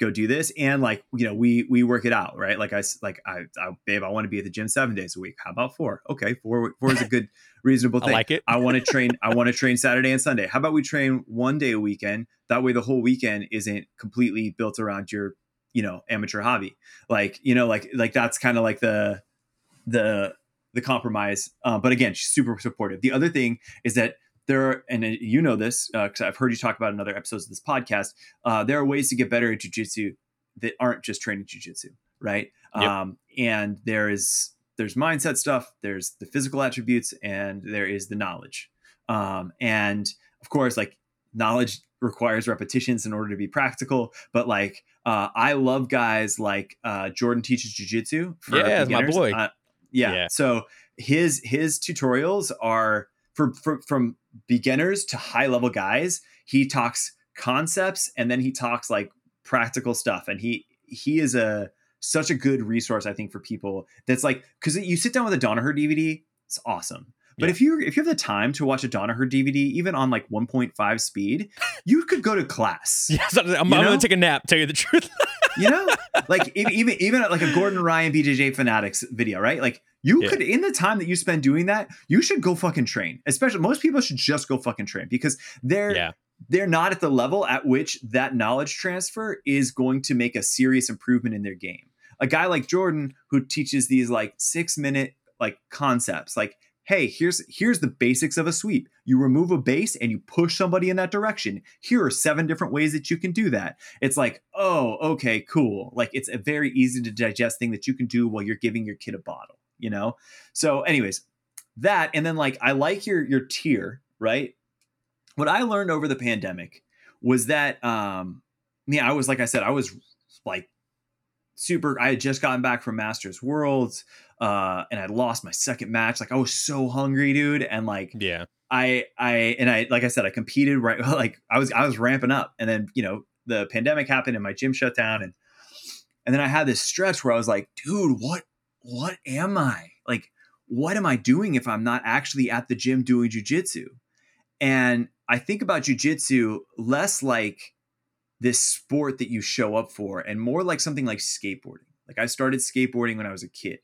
go do this and like you know we we work it out right like i like i, I babe i want to be at the gym seven days a week how about four okay four four is a good reasonable i thing like it I want to train. I want to train Saturday and Sunday. How about we train one day a weekend? That way, the whole weekend isn't completely built around your, you know, amateur hobby. Like, you know, like like that's kind of like the the the compromise. Uh, but again, she's super supportive. The other thing is that there are, and you know this because I've heard you talk about in other episodes of this podcast. Uh, there are ways to get better at jujitsu that aren't just training jujitsu, right? Yep. Um, and there is there's mindset stuff, there's the physical attributes, and there is the knowledge. Um, and of course, like knowledge requires repetitions in order to be practical. But like, uh, I love guys like uh, Jordan teaches jujitsu. for Yeah, my boy. Uh, yeah. Yeah. So his his tutorials are for, for from beginners to high level guys. He talks concepts and then he talks like practical stuff. And he he is a such a good resource, I think, for people. That's like because you sit down with a Danaher DVD, it's awesome. But Yeah. if you if you have the time to watch a Danaher DVD, even on like 1.5 speed, you could go to class. yeah so I'm, I'm gonna take a nap tell you the truth You know, like even even like a Gordon Ryan BJJ Fanatics video, right? Like you Yeah. could in the time that you spend doing that, you should go fucking train. Especially most people should just go fucking train because they're yeah they're not at the level at which that knowledge transfer is going to make a serious improvement in their game. A guy like Jordan who teaches these like 6 minute like concepts like hey, here's here's the basics of a sweep. You remove a base and you push somebody in that direction. Here are seven different ways that you can do that. It's like, "Oh, okay, cool." Like it's a very easy to digest thing that you can do while you're giving your kid a bottle, you know? So anyways, that and then like I like your your tier, right? what I learned over the pandemic was that um yeah, I was like I said, I was like super I had just gotten back from Masters Worlds uh and I lost my second match. Like I was so hungry, dude, and like yeah I I and I like I said I competed right like I was I was ramping up and then, you know, the pandemic happened and my gym shut down and and then I had this stretch where I was like, dude, what what am I? Like what am I doing if I'm not actually at the gym doing jujitsu? And I think about jujitsu less like this sport that you show up for and more like something like skateboarding. Like I started skateboarding when I was a kid.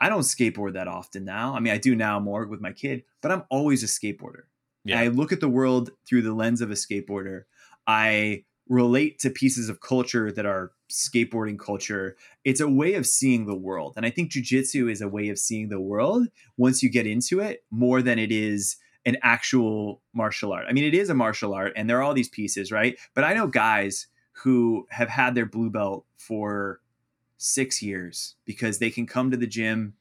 I don't skateboard that often now. I mean, I do now more with my kid, but I'm always a skateboarder. Yeah. I look at the world through the lens of a skateboarder. I relate to pieces of culture that are skateboarding culture. It's a way of seeing the world. And I think jujitsu is a way of seeing the world once you get into it more than it is an actual martial art. I mean, it is a martial art and there are all these pieces, right? But I know guys who have had their blue belt for six years because they can come to the gym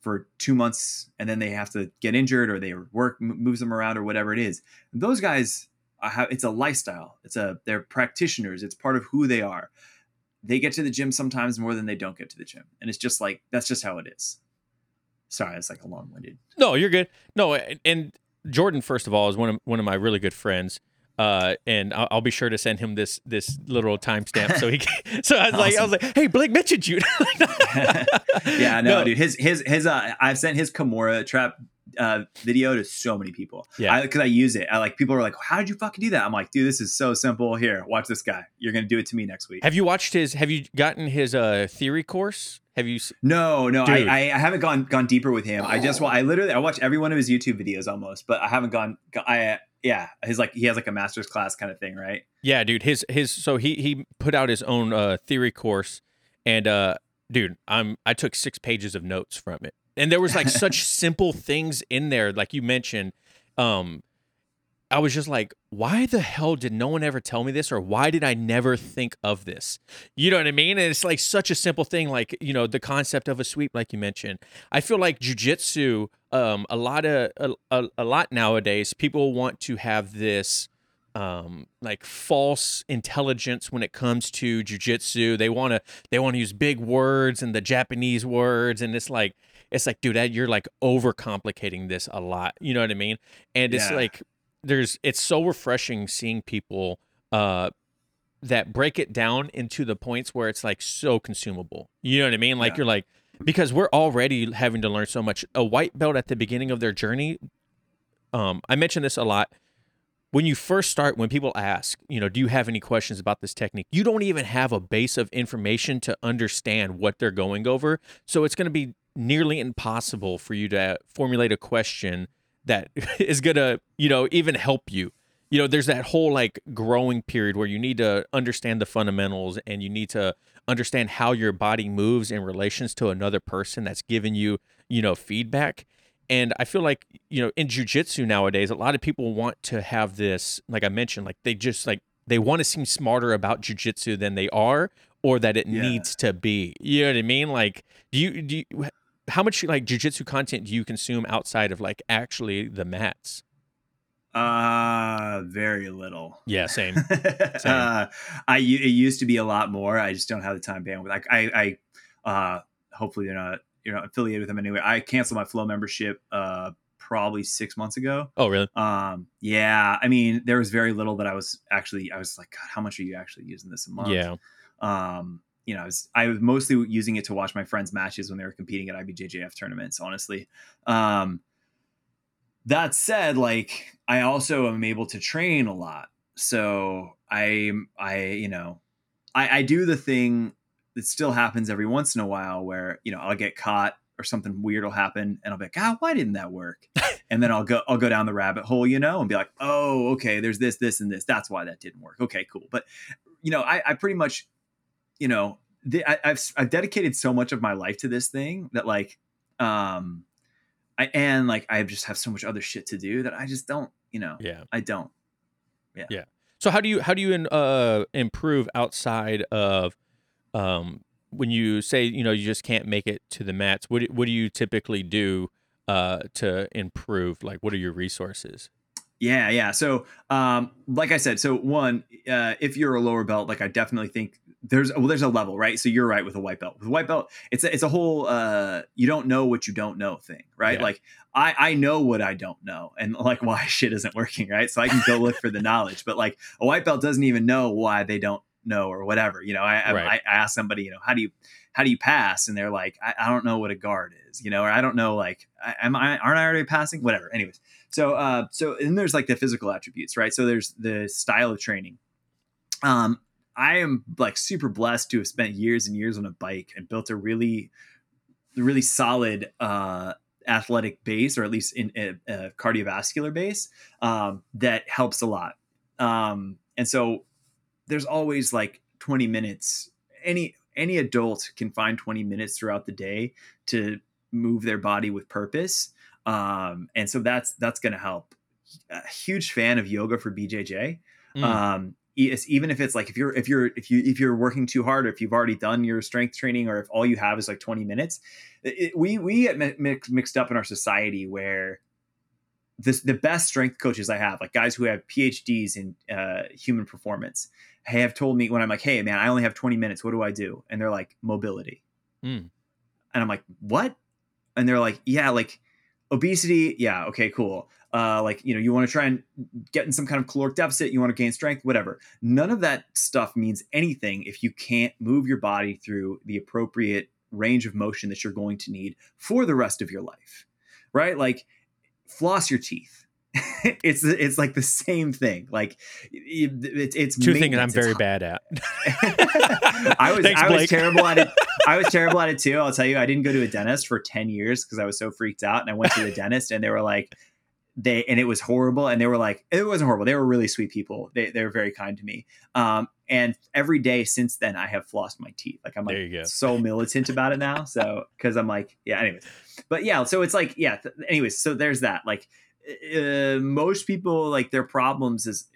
for two months and then they have to get injured or they work moves them around or whatever it is. Those guys, it's a lifestyle. It's a they're practitioners. It's part of who they are. They get to the gym sometimes more than they don't get to the gym, and it's just like that's just how it is. Sorry, it's like a long winded. No, you're good. No, and Jordan, first of all, is one of one of my really good friends. Uh, and I'll, I'll, be sure to send him this this little timestamp so he. Can, so I was awesome. like, I was like, hey, Blake mentioned you. yeah, no, no, dude. His his his. Uh, I've sent his Kimura trap uh, video to so many people. Yeah, because I, I, use it. I like people are like, "How did you fucking do that?" I'm like, "Dude, this is so simple. Here, watch this guy. You're gonna do it to me next week." Have you watched his? Have you gotten his uh, theory course? Have you? No, no, I, I, I haven't gone gone deeper with him. Oh. I just I literally I watch every one of his YouTube videos almost, but I haven't gone. I yeah, his like he has like a master's class kind of thing, right? Yeah, dude. His his so he he put out his own uh, theory course, and uh, dude, I'm I took six pages of notes from it, and there was like such simple things in there, like you mentioned. Um, I was just like, why the hell did no one ever tell me this, or why did I never think of this? You know what I mean? And it's like such a simple thing, like you know the concept of a sweep, like you mentioned. I feel like jujitsu, um, a lot of a, a, a lot nowadays, people want to have this um, like false intelligence when it comes to jujitsu. They want to they want to use big words and the Japanese words, and it's like it's like, dude, you're like overcomplicating this a lot. You know what I mean? And it's yeah. like there's it's so refreshing seeing people uh that break it down into the points where it's like so consumable. You know what I mean? Like yeah. you're like because we're already having to learn so much. A white belt at the beginning of their journey, um, I mention this a lot. When you first start, when people ask, you know, do you have any questions about this technique? You don't even have a base of information to understand what they're going over. So it's going to be nearly impossible for you to formulate a question that is going to, you know, even help you. You know, there's that whole like growing period where you need to understand the fundamentals and you need to understand how your body moves in relations to another person that's giving you, you know, feedback. And I feel like, you know, in jujitsu nowadays, a lot of people want to have this, like I mentioned, like they just like they want to seem smarter about jujitsu than they are or that it yeah. needs to be. You know what I mean? Like, do you do you, how much like jujitsu content do you consume outside of like actually the mats? Uh, very little. Yeah, same. same. uh, I it used to be a lot more. I just don't have the time bandwidth. Like I, I, uh, hopefully they're not you're not affiliated with them anyway. I canceled my Flo membership. Uh, probably six months ago. Oh, really? Um, yeah. I mean, there was very little that I was actually. I was like, God, how much are you actually using this a month? Yeah. Um, you know, I was, I was mostly using it to watch my friends' matches when they were competing at IBJJF tournaments. Honestly, um, that said, like I also am able to train a lot, so I, I, you know, I, I do the thing that still happens every once in a while where you know I'll get caught or something weird will happen and I'll be like, ah, why didn't that work? and then I'll go I'll go down the rabbit hole, you know, and be like, oh, okay, there's this, this, and this. That's why that didn't work. Okay, cool. But you know, I, I pretty much you know, the, I, have I've dedicated so much of my life to this thing that like, um, I and like I just have so much other shit to do that I just don't, you know, yeah, I don't, yeah, yeah. So how do you how do you uh improve outside of um when you say you know you just can't make it to the mats? What what do you typically do uh to improve? Like what are your resources? Yeah, yeah. So, um, like I said, so one, uh, if you're a lower belt, like I definitely think there's well, there's a level, right? So you're right with a white belt. With a white belt, it's a, it's a whole uh, you don't know what you don't know thing, right? Yeah. Like I I know what I don't know, and like why shit isn't working, right? So I can go look for the knowledge, but like a white belt doesn't even know why they don't know or whatever. You know, I right. I, I ask somebody, you know, how do you how do you pass? And they're like, I, I don't know what a guard is, you know, or I don't know like am I aren't I already passing? Whatever. Anyways, so uh so and there's like the physical attributes, right? So there's the style of training. Um, I am like super blessed to have spent years and years on a bike and built a really, really solid uh, athletic base, or at least in a, a cardiovascular base um, that helps a lot. Um, and so there's always like 20 minutes. Any any adult can find 20 minutes throughout the day to move their body with purpose. Um, and so that's that's going to help. A huge fan of yoga for BJJ. Mm. Um, even if it's like if you're if you're if you if you're working too hard or if you've already done your strength training or if all you have is like 20 minutes it, we we get mixed up in our society where this, the best strength coaches I have, like guys who have PhDs in uh, human performance, have told me when I'm like, "Hey, man, I only have 20 minutes. What do I do?" And they're like, "Mobility." Mm. And I'm like, "What?" And they're like, "Yeah, like obesity. Yeah, okay, cool. Uh, like you know, you want to try and get in some kind of caloric deficit. You want to gain strength, whatever. None of that stuff means anything if you can't move your body through the appropriate range of motion that you're going to need for the rest of your life, right? Like." floss your teeth. it's it's like the same thing. Like it's it's two things I'm very bad at. I was Thanks, I was terrible at it. I was terrible at it too. I'll tell you, I didn't go to a dentist for ten years because I was so freaked out. And I went to the dentist, and they were like, they and it was horrible. And they were like, it wasn't horrible. They were really sweet people. They they were very kind to me. Um, and every day since then, I have flossed my teeth. Like I'm like so militant about it now. So because I'm like, yeah. Anyways, but yeah, so it's like, yeah. Th- anyways, so there's that. Like, uh, most people like their problems is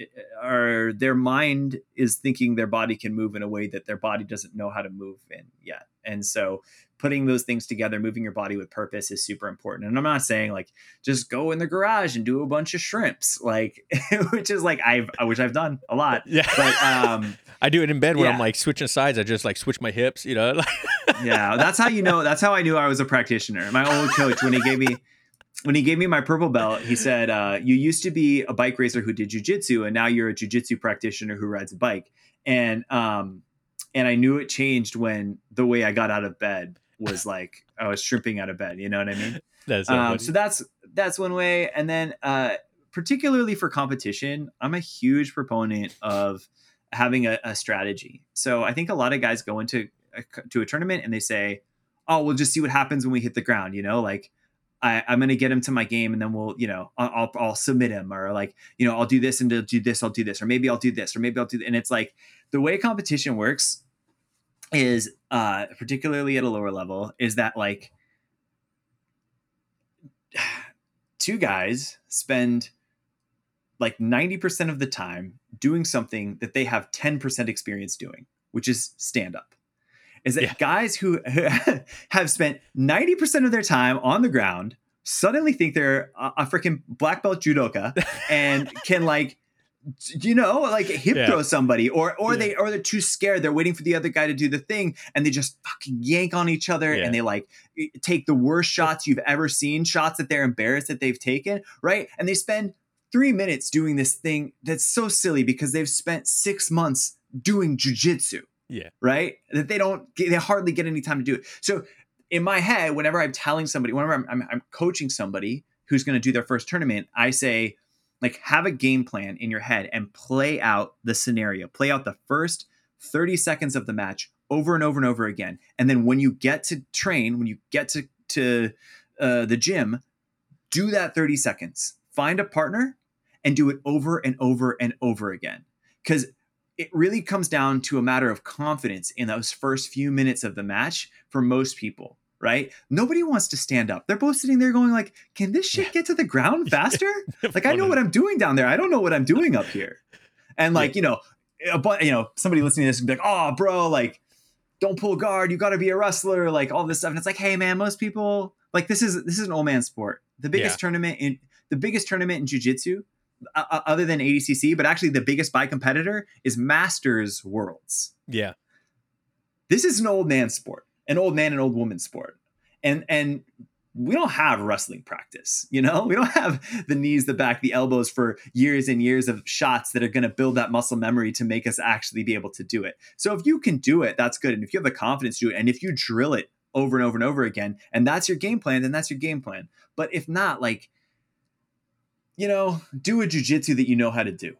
are their mind is thinking their body can move in a way that their body doesn't know how to move in yet, and so putting those things together, moving your body with purpose is super important. And I'm not saying like just go in the garage and do a bunch of shrimps, like which is like I've which I've done a lot. Yeah. But um I do it in bed when yeah. I'm like switching sides. I just like switch my hips, you know. yeah, that's how you know. That's how I knew I was a practitioner. My old coach, when he gave me when he gave me my purple belt, he said, uh, "You used to be a bike racer who did jujitsu, and now you're a jujitsu practitioner who rides a bike." And um, and I knew it changed when the way I got out of bed was like I was shrimping out of bed. You know what I mean? That's so, um, so that's that's one way. And then uh, particularly for competition, I'm a huge proponent of having a, a strategy. So I think a lot of guys go into a, to a tournament and they say, "Oh, we'll just see what happens when we hit the ground." You know, like I, am going to get him to my game, and then we'll, you know, I'll, I'll submit him, or like, you know, I'll do this and to do this, I'll do this, or maybe I'll do this, or maybe I'll do. Th-. And it's like the way competition works is, uh, particularly at a lower level, is that like two guys spend like 90% of the time doing something that they have 10% experience doing, which is stand up. Is that yeah. guys who have spent 90% of their time on the ground suddenly think they're a, a freaking black belt judoka and can like you know like hip yeah. throw somebody or or yeah. they or they're too scared they're waiting for the other guy to do the thing and they just fucking yank on each other yeah. and they like take the worst shots you've ever seen shots that they're embarrassed that they've taken right and they spend three minutes doing this thing that's so silly because they've spent six months doing jujitsu. Yeah. Right. That they don't, they hardly get any time to do it. So in my head, whenever I'm telling somebody, whenever I'm, I'm, I'm coaching somebody who's going to do their first tournament, I say, like, have a game plan in your head and play out the scenario, play out the first 30 seconds of the match over and over and over again. And then when you get to train, when you get to, to uh, the gym, do that 30 seconds. Find a partner and do it over and over and over again. Because it really comes down to a matter of confidence in those first few minutes of the match for most people right? Nobody wants to stand up. They're both sitting there going like can this shit get to the ground faster? Like i know what i'm doing down there. I don't know what i'm doing up here. And like you know but you know somebody listening to this would be like oh bro like don't pull guard. You got to be a wrestler like all this stuff. And it's like hey man most people like this is this is an old man sport. The biggest yeah. tournament in the biggest tournament in jiu-jitsu uh, other than ADCC, but actually the biggest by competitor is Masters Worlds. Yeah. This is an old man sport, an old man and old woman sport. And and we don't have wrestling practice, you know? We don't have the knees, the back, the elbows for years and years of shots that are going to build that muscle memory to make us actually be able to do it. So if you can do it, that's good. And if you have the confidence to do it, and if you drill it over and over and over again, and that's your game plan, then that's your game plan. But if not, like you know, do a jujitsu that you know how to do.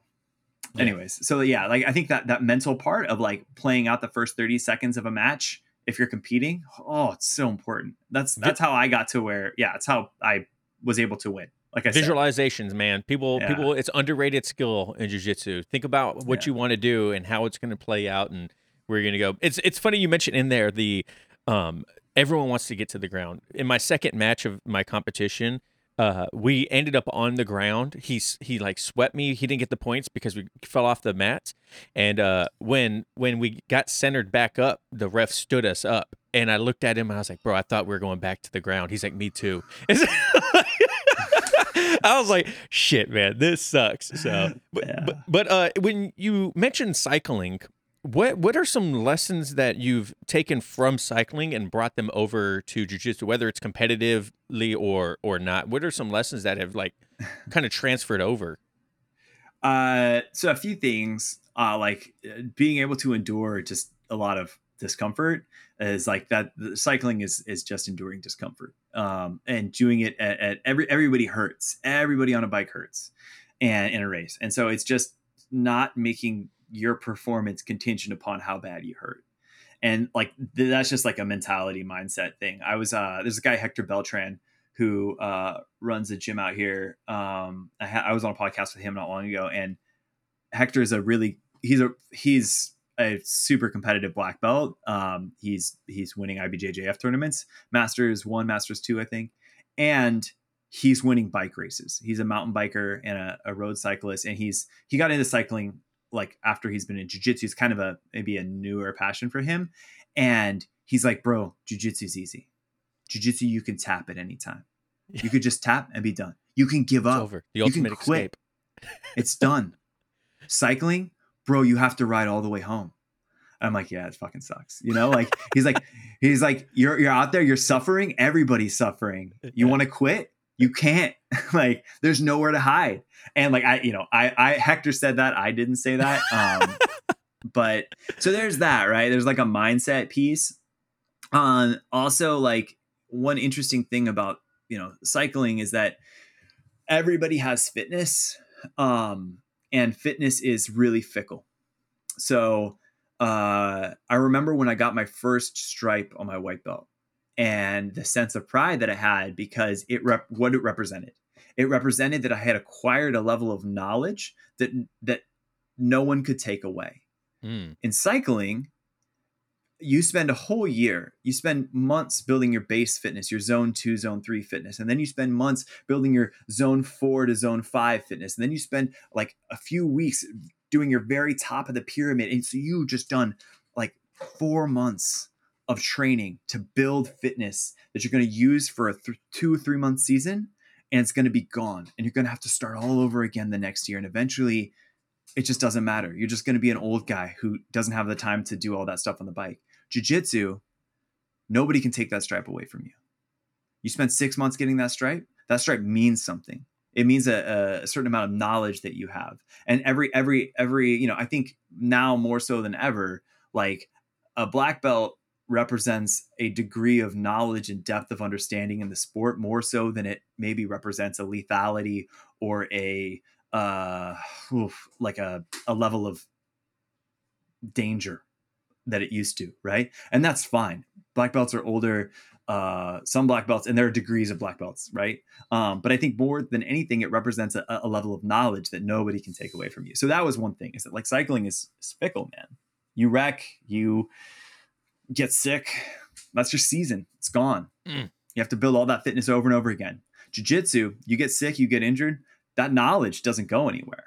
Yeah. Anyways, so yeah, like I think that that mental part of like playing out the first 30 seconds of a match if you're competing, oh, it's so important. That's that's how I got to where yeah, that's how I was able to win. Like I visualizations, said. man. People yeah. people it's underrated skill in jiu-jitsu. Think about what yeah. you want to do and how it's going to play out and where you're going to go. It's it's funny you mentioned in there the um everyone wants to get to the ground. In my second match of my competition, uh, we ended up on the ground. He's he like swept me. He didn't get the points because we fell off the mats. And uh, when when we got centered back up, the ref stood us up. And I looked at him and I was like, "Bro, I thought we were going back to the ground." He's like, "Me too." I was like, "Shit, man, this sucks." So, but Yeah. but, but uh, when you mentioned cycling, what what are some lessons that you've taken from cycling and brought them over to jujitsu, whether it's competitively or or not? What are some lessons that have like kind of transferred over? Uh, so a few things, uh, like uh, being able to endure just a lot of discomfort is like that. Cycling is is just enduring discomfort, um, and doing it at, at every everybody hurts. Everybody on a bike hurts, and in a race, and so it's just not making your performance contingent upon how bad you hurt. And like th- that's just like a mentality mindset thing. I was uh, there's a guy Hector Beltran who uh, runs a gym out here. Um, I, ha- I was on a podcast with him not long ago, and Hector is a really he's a he's a super competitive black belt. Um, he's he's winning IBJJF tournaments, Masters one, Masters two, I think, and he's winning bike races. He's a mountain biker and a, a road cyclist, and he's he got into cycling like after he's been in jiu-jitsu. It's kind of a maybe a newer passion for him, and he's like, bro, jiu-jitsu's easy. Jiu-jitsu you can tap at any time. You could just tap and be done. You can give It's up. over. The You can ultimate quit. escape. It's done. Cycling, bro, you have to ride all the way home. And I'm like, yeah, it fucking sucks. You know, like he's like, he's like, you're you're out there, you're suffering. Everybody's suffering. You Yeah. want to quit? You can't. like, there's nowhere to hide. And like I, you know, I I Hector said that. I didn't say that. Um, but so there's that, right? There's like a mindset piece. Um, also like one interesting thing about you know cycling is that everybody has fitness um and fitness is really fickle so uh i remember when i got my first stripe on my white belt and the sense of pride that i had because it rep- what it represented it represented that i had acquired a level of knowledge that that no one could take away Mm. in cycling you spend a whole year you spend months building your base fitness your zone 2 zone 3 fitness and then you spend months building your zone 4 to zone 5 fitness and then you spend like a few weeks doing your very top of the pyramid and so you just done like 4 months of training to build fitness that you're going to use for a th- 2 3 month season and it's going to be gone and you're going to have to start all over again the next year and eventually it just doesn't matter. You're just going to be an old guy who doesn't have the time to do all that stuff on the bike. Jiu-jitsu, nobody can take that stripe away from you. You spent six months getting that stripe. That stripe means something. It means a, a certain amount of knowledge that you have. And every every every you know, I think now more so than ever, like a black belt represents a degree of knowledge and depth of understanding in the sport more so than it maybe represents a lethality or a uh oof, like a, a level of danger that it used to right? And that's fine. Black belts are older uh some black belts and there are degrees of black belts right? Um but i think more than anything it represents a, a level of knowledge that nobody can take away from you. So that was one thing is that like cycling is, is fickle man. You wreck you get sick that's your season it's gone Mm. you have to build all that fitness over and over again jiu-jitsu you get sick you get injured that knowledge doesn't go anywhere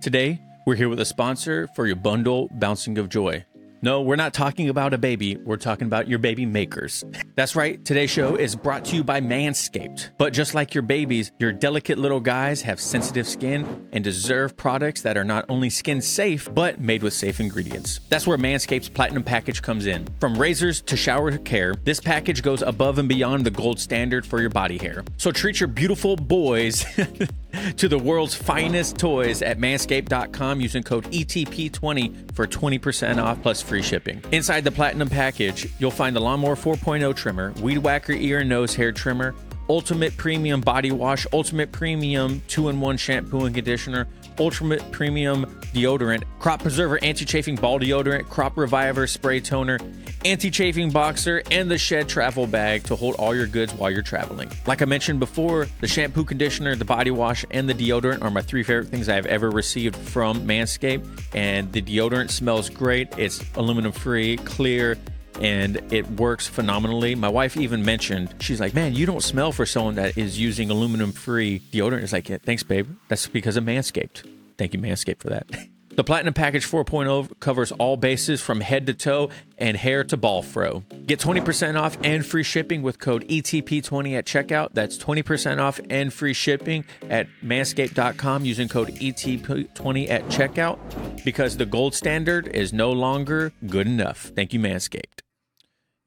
Today, we're here with a sponsor for your bundle Bouncing of Joy. No, we're not talking about a baby. We're talking about your baby makers. That's right. Today's show is brought to you by Manscaped. But just like your babies, your delicate little guys have sensitive skin and deserve products that are not only skin safe, but made with safe ingredients. That's where Manscaped's Platinum Package comes in. From razors to shower care, this package goes above and beyond the gold standard for your body hair. So treat your beautiful boys to the world's finest toys at manscaped.com using code E ETP20 for 20% off plus free shipping. Inside the platinum package, you'll find the Lawnmower 4.0 trimmer, Weed Whacker ear and nose hair trimmer, Ultimate Premium Body Wash, Ultimate Premium 2 in 1 shampoo and conditioner, Ultimate Premium deodorant, Crop Preserver Anti Chafing Ball Deodorant, Crop Reviver Spray Toner, Anti Chafing Boxer, and the Shed Travel Bag to hold all your goods while you're traveling. Like I mentioned before, the shampoo, conditioner, the body wash, and the deodorant are my three favorite things I've ever received from Manscaped. And the deodorant smells great, it's aluminum free, clear and it works phenomenally. My wife even mentioned, she's like, Man, you don't smell for someone that is using aluminum free deodorant. It's like, yeah, Thanks, babe. That's because of Manscaped. Thank you, Manscaped, for that. The Platinum Package 4.0 covers all bases from head to toe and hair to ball fro. Get 20% off and free shipping with code ETP20 at checkout. That's 20% off and free shipping at manscaped.com using code ETP20 at checkout because the gold standard is no longer good enough. Thank you, Manscaped.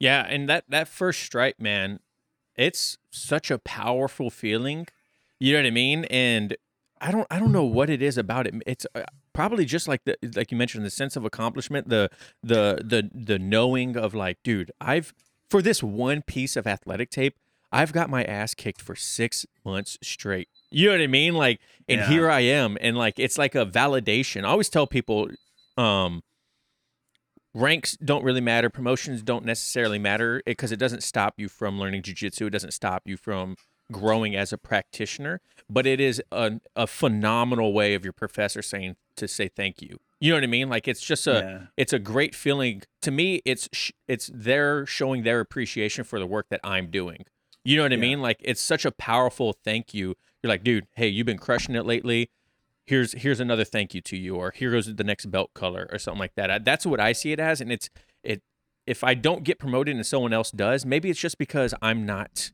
Yeah, and that that first stripe, man, it's such a powerful feeling. You know what I mean? And I don't I don't know what it is about it. It's uh, probably just like the like you mentioned the sense of accomplishment, the the the the knowing of like, dude, I've for this one piece of athletic tape, I've got my ass kicked for 6 months straight. You know what I mean? Like and Yeah. here I am and like it's like a validation. I always tell people um ranks don't really matter promotions don't necessarily matter because it doesn't stop you from learning jiu-jitsu it doesn't stop you from growing as a practitioner but it is a, a phenomenal way of your professor saying to say thank you. You know what i mean? Like it's just a yeah. it's a great feeling. To me it's sh- it's their showing their appreciation for the work that i'm doing. You know what i Yeah. mean? Like it's such a powerful thank you. You're like dude hey you've been crushing it lately here's here's another thank you to you or here goes the next belt color or something like that I, that's what i see it as and it's it if i don't get promoted and someone else does maybe it's just because i'm not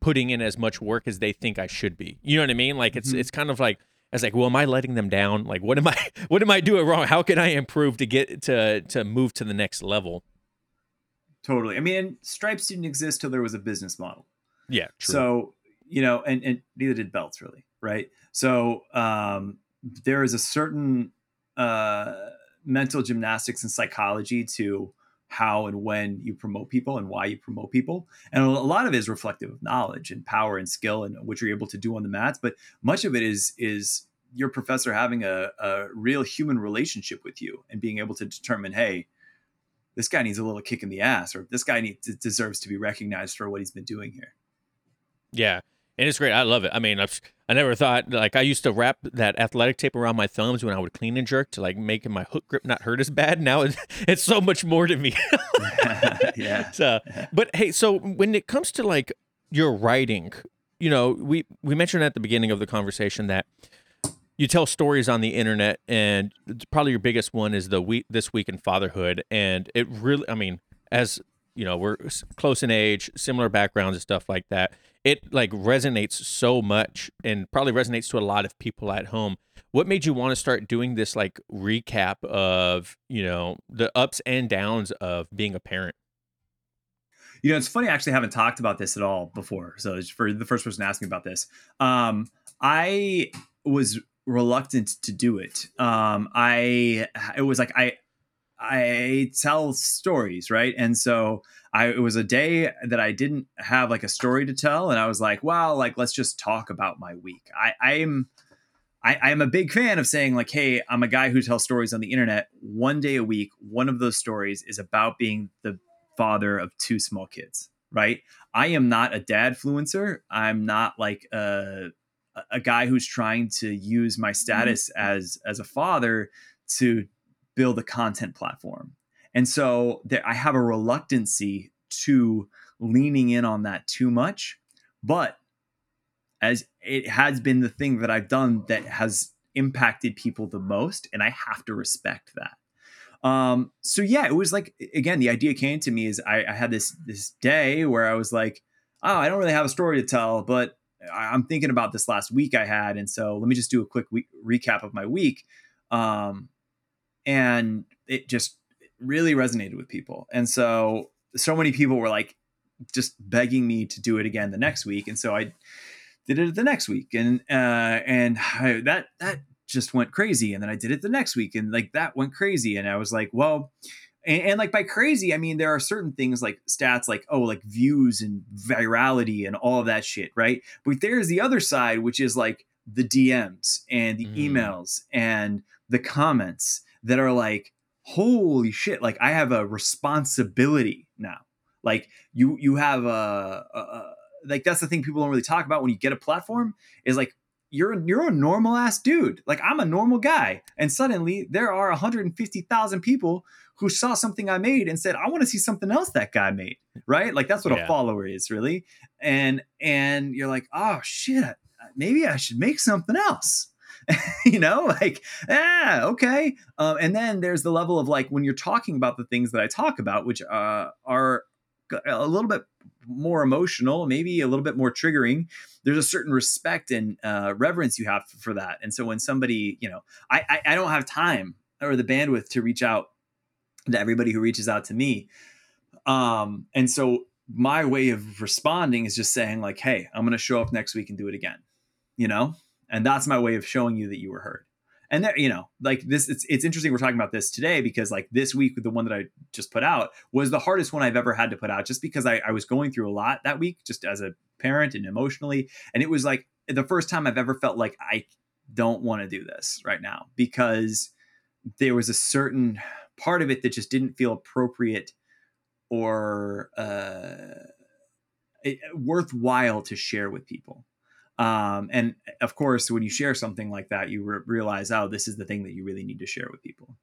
putting in as much work as they think i should be you know what i mean like it's Mhm. it's kind of like it's like well am i letting them down like what am i what am i doing wrong how can i improve to get to to move to the next level Totally. I mean, stripes didn't exist till there was a business model. yeah true So, you know, and, and neither did belts really, right? So um, there is a certain uh, mental gymnastics and psychology to how and when you promote people and why you promote people. And a lot of it is reflective of knowledge and power and skill and what you're able to do on the mats. But much of it is is your professor having a, a real human relationship with you and being able to determine, hey, this guy needs a little kick in the ass, or this guy needs deserves to be recognized for what he's been doing here. Yeah, and it's great. I love it. I mean, I've, I never thought like I used to wrap that athletic tape around my thumbs when I would clean and jerk to like making my hook grip not hurt as bad. Now it's, it's so much more to me. yeah. So, but hey, so when it comes to like your writing, you know, we we mentioned at the beginning of the conversation that you tell stories on the internet, and probably your biggest one is the week this week in fatherhood, and it really, I mean, as you know, we're close in age, similar backgrounds and stuff like that. It like resonates so much, and probably resonates to a lot of people at home. What made you want to start doing this like recap of you know the ups and downs of being a parent? You know, it's funny. I actually haven't talked about this at all before. So for the first person asking about this, um, I was reluctant to do it. Um, I it was like I I tell stories, right? And so I it was a day that I didn't have like a story to tell, and I was like, well, like let's just talk about my week. I I'm I, I am a big fan of saying like, hey, I'm a guy who tells stories on the internet one day a week. One of those stories is about being the father of two small kids, right? I am not a dad fluencer. I'm not like a a guy who's trying to use my mm-hmm. status as as a father to build a content platform. And so there, I have a reluctancy to leaning in on that too much, but as it has been the thing that I've done that has impacted people the most, and I have to respect that. Um, so yeah, it was like again, the idea came to me is I, I had this this day where I was like, oh, I don't really have a story to tell, but I- I'm thinking about this last week I had, and so let me just do a quick week, recap of my week. Um, and it just really resonated with people, and so so many people were like just begging me to do it again the next week, and so I did it the next week, and uh, and I, that that just went crazy, and then I did it the next week, and like that went crazy, and I was like, well. And, and like by crazy, I mean there are certain things like stats, like oh, like views and virality and all of that shit, right? But there's the other side, which is like the DMs and the Mm. emails and the comments that are like, holy shit! Like I have a responsibility now. Like you, you have a, a, a like that's the thing people don't really talk about when you get a platform is like you're you're a normal ass dude. Like I'm a normal guy, and suddenly there are 150,000 people who saw something I made and said, "I want to see something else that guy made." Right? Like that's what yeah. a follower is, really. And and you're like, "Oh shit, maybe I should make something else." you know, like ah, okay. Um, and then there's the level of like when you're talking about the things that I talk about, which uh, are a little bit more emotional, maybe a little bit more triggering, there's a certain respect and uh, reverence you have for that. And so when somebody, you know, I, I, I don't have time or the bandwidth to reach out to everybody who reaches out to me. Um, and so my way of responding is just saying like, Hey, I'm going to show up next week and do it again, you know? And that's my way of showing you that you were heard. And there you know like this it's, it's interesting we're talking about this today because like this week the one that i just put out was the hardest one i've ever had to put out just because I, I was going through a lot that week just as a parent and emotionally. And it was like the first time i've ever felt like i don't want to do this right now because there was a certain part of it that just didn't feel appropriate or uh, worthwhile to share with people um, and of course, when you share something like that, you re- realize, oh, this is the thing that you really need to share with people.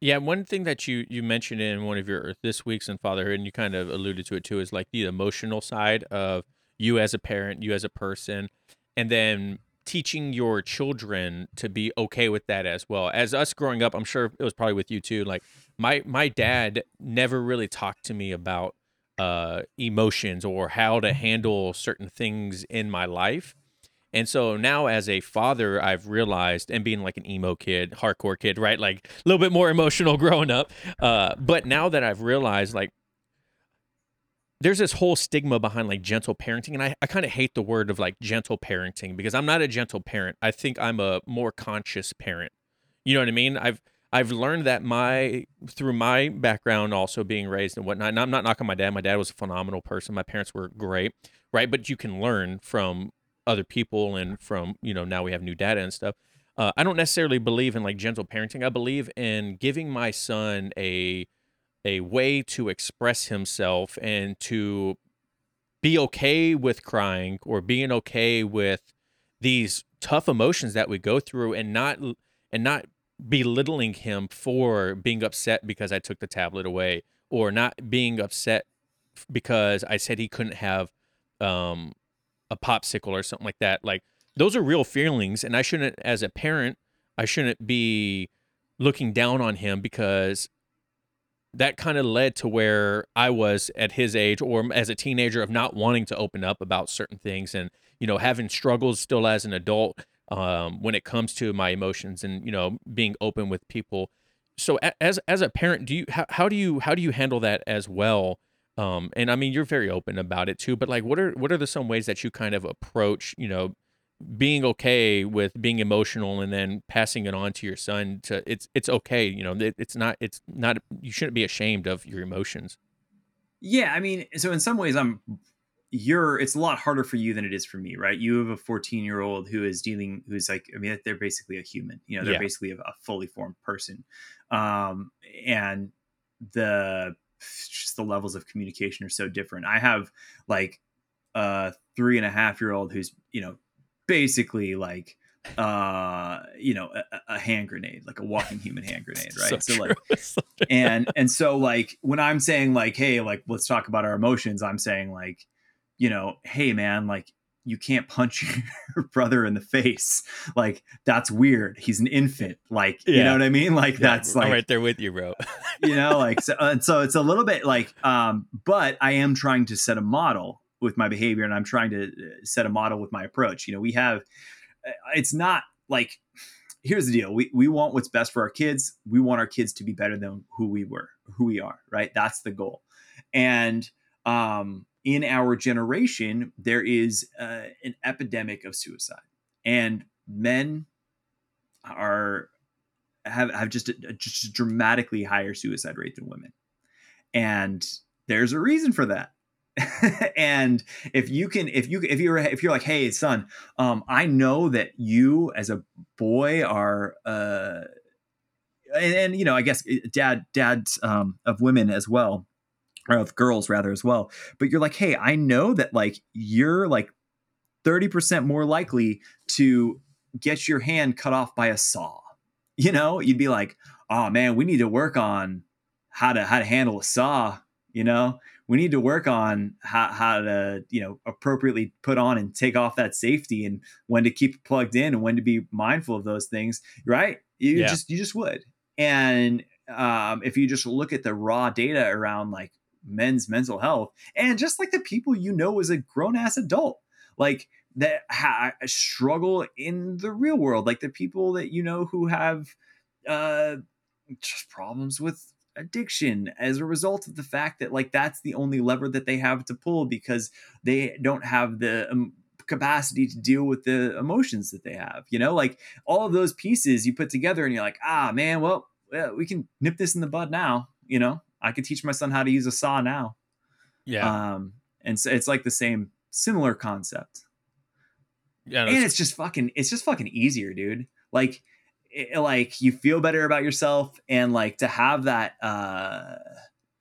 Yeah, one thing that you you mentioned in one of your this week's in fatherhood, and you kind of alluded to it too, is like the emotional side of you as a parent, you as a person, and then teaching your children to be okay with that as well. As us growing up, I'm sure it was probably with you too. Like my my dad never really talked to me about uh, emotions or how to handle certain things in my life. And so now, as a father, I've realized, and being like an emo kid, hardcore kid, right? Like a little bit more emotional growing up. Uh, but now that I've realized, like, there's this whole stigma behind like gentle parenting. And I, I kind of hate the word of like gentle parenting because I'm not a gentle parent. I think I'm a more conscious parent. You know what I mean? I've, I've learned that my through my background also being raised and whatnot. And I'm not knocking my dad. My dad was a phenomenal person. My parents were great, right? But you can learn from other people and from you know now we have new data and stuff. Uh, I don't necessarily believe in like gentle parenting. I believe in giving my son a a way to express himself and to be okay with crying or being okay with these tough emotions that we go through and not and not belittling him for being upset because I took the tablet away or not being upset because I said he couldn't have um, a popsicle or something like that. Like those are real feelings, and I shouldn't, as a parent, I shouldn't be looking down on him because that kind of led to where I was at his age or as a teenager of not wanting to open up about certain things and you know having struggles still as an adult um, when it comes to my emotions and you know being open with people. So as as a parent, do you how, how do you how do you handle that as well? Um, and I mean, you're very open about it too. But like, what are what are the some ways that you kind of approach you know being okay with being emotional and then passing it on to your son to it's it's okay you know it, it's not it's not you shouldn't be ashamed of your emotions yeah i mean so in some ways i'm you're it's a lot harder for you than it is for me right? You have a 14 year old who is dealing who's like i mean they're basically a human you know they're yeah. basically a, a, fully formed person. Um and the just the levels of communication are so different. I have like a three and a half year old who's you know basically like uh you know a, a, hand grenade like a walking human hand grenade right? So, so like and and so like when i'm saying like hey like let's talk about our emotions i'm saying like you know, hey man, like you can't punch your brother in the face. Like that's weird. He's an infant. Like yeah. you know what I mean? Like yeah, that's like I'm right there with you, bro. you know, like so, and so it's a little bit like, um, but I am trying to set a model with my behavior, and I'm trying to uh, set a model with my approach. You know, we have. Uh, it's not like here's the deal we, we want what's best for our kids we want our kids to be better than who we were who we are right that's the goal and um in our generation, there is uh, an epidemic of suicide, and men are have have just a, just a dramatically higher suicide rate than women, and there's a reason for that. and if you can if you if you're if you're like hey son um i know that you as a boy are uh and, and you know i guess eh, dad dads um of women as well or of girls rather as well but you're like hey i know that like you're like 30% more likely to get your hand cut off by a saw. You know, you'd be like, "Oh man, we need to work on how to how to handle a saw." You know, we need to work on how, how to you know appropriately put on and take off that safety and when to keep plugged in and when to be mindful of those things. Right? You Yeah. just you just would. And um, if you just look at the raw data around like men's mental health and just like the people you know as a grown ass adult, like that ha- struggle in the real world, like the people that you know who have uh, just problems with addiction as a result of the fact that like that's the only lever that they have to pull because they don't have the um, capacity to deal with the emotions that they have you know? Like all of those pieces you put together and you're like ah man well, well we can nip this in the bud now you know i could teach my son how to use a saw now. Yeah. um and so it's like the same similar concept. Yeah. and it's- just fucking it's just fucking easier dude. Like it, like you feel better about yourself and like to have that uh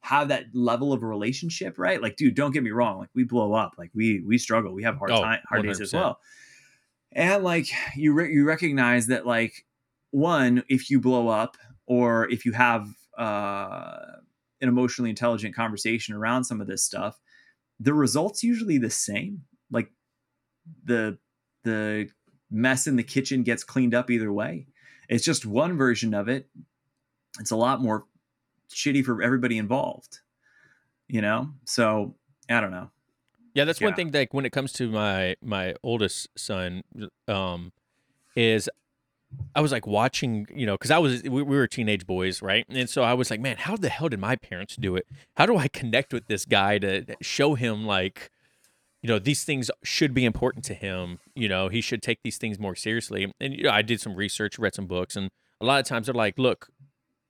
have that level of relationship right? Like dude don't get me wrong. Like we blow up. Like we we struggle. We have hard Oh, time hard days as well. And like you re- you recognize that like one if you blow up or if you have uh an emotionally intelligent conversation around some of this stuff the results usually the same like the the mess in the kitchen gets cleaned up either way it's just one version of it it's a lot more shitty for everybody involved you know so i don't know Yeah, that's one Yeah. thing. Like when it comes to my my oldest son, um, is I was like watching, you know, because I was we, we were teenage boys, right? And so I was like, man, how the hell did my parents do it? How do I connect with this guy to show him like, you know, these things should be important to him. You know, he should take these things more seriously. And you know, I did some research, read some books, and a lot of times they're like, look,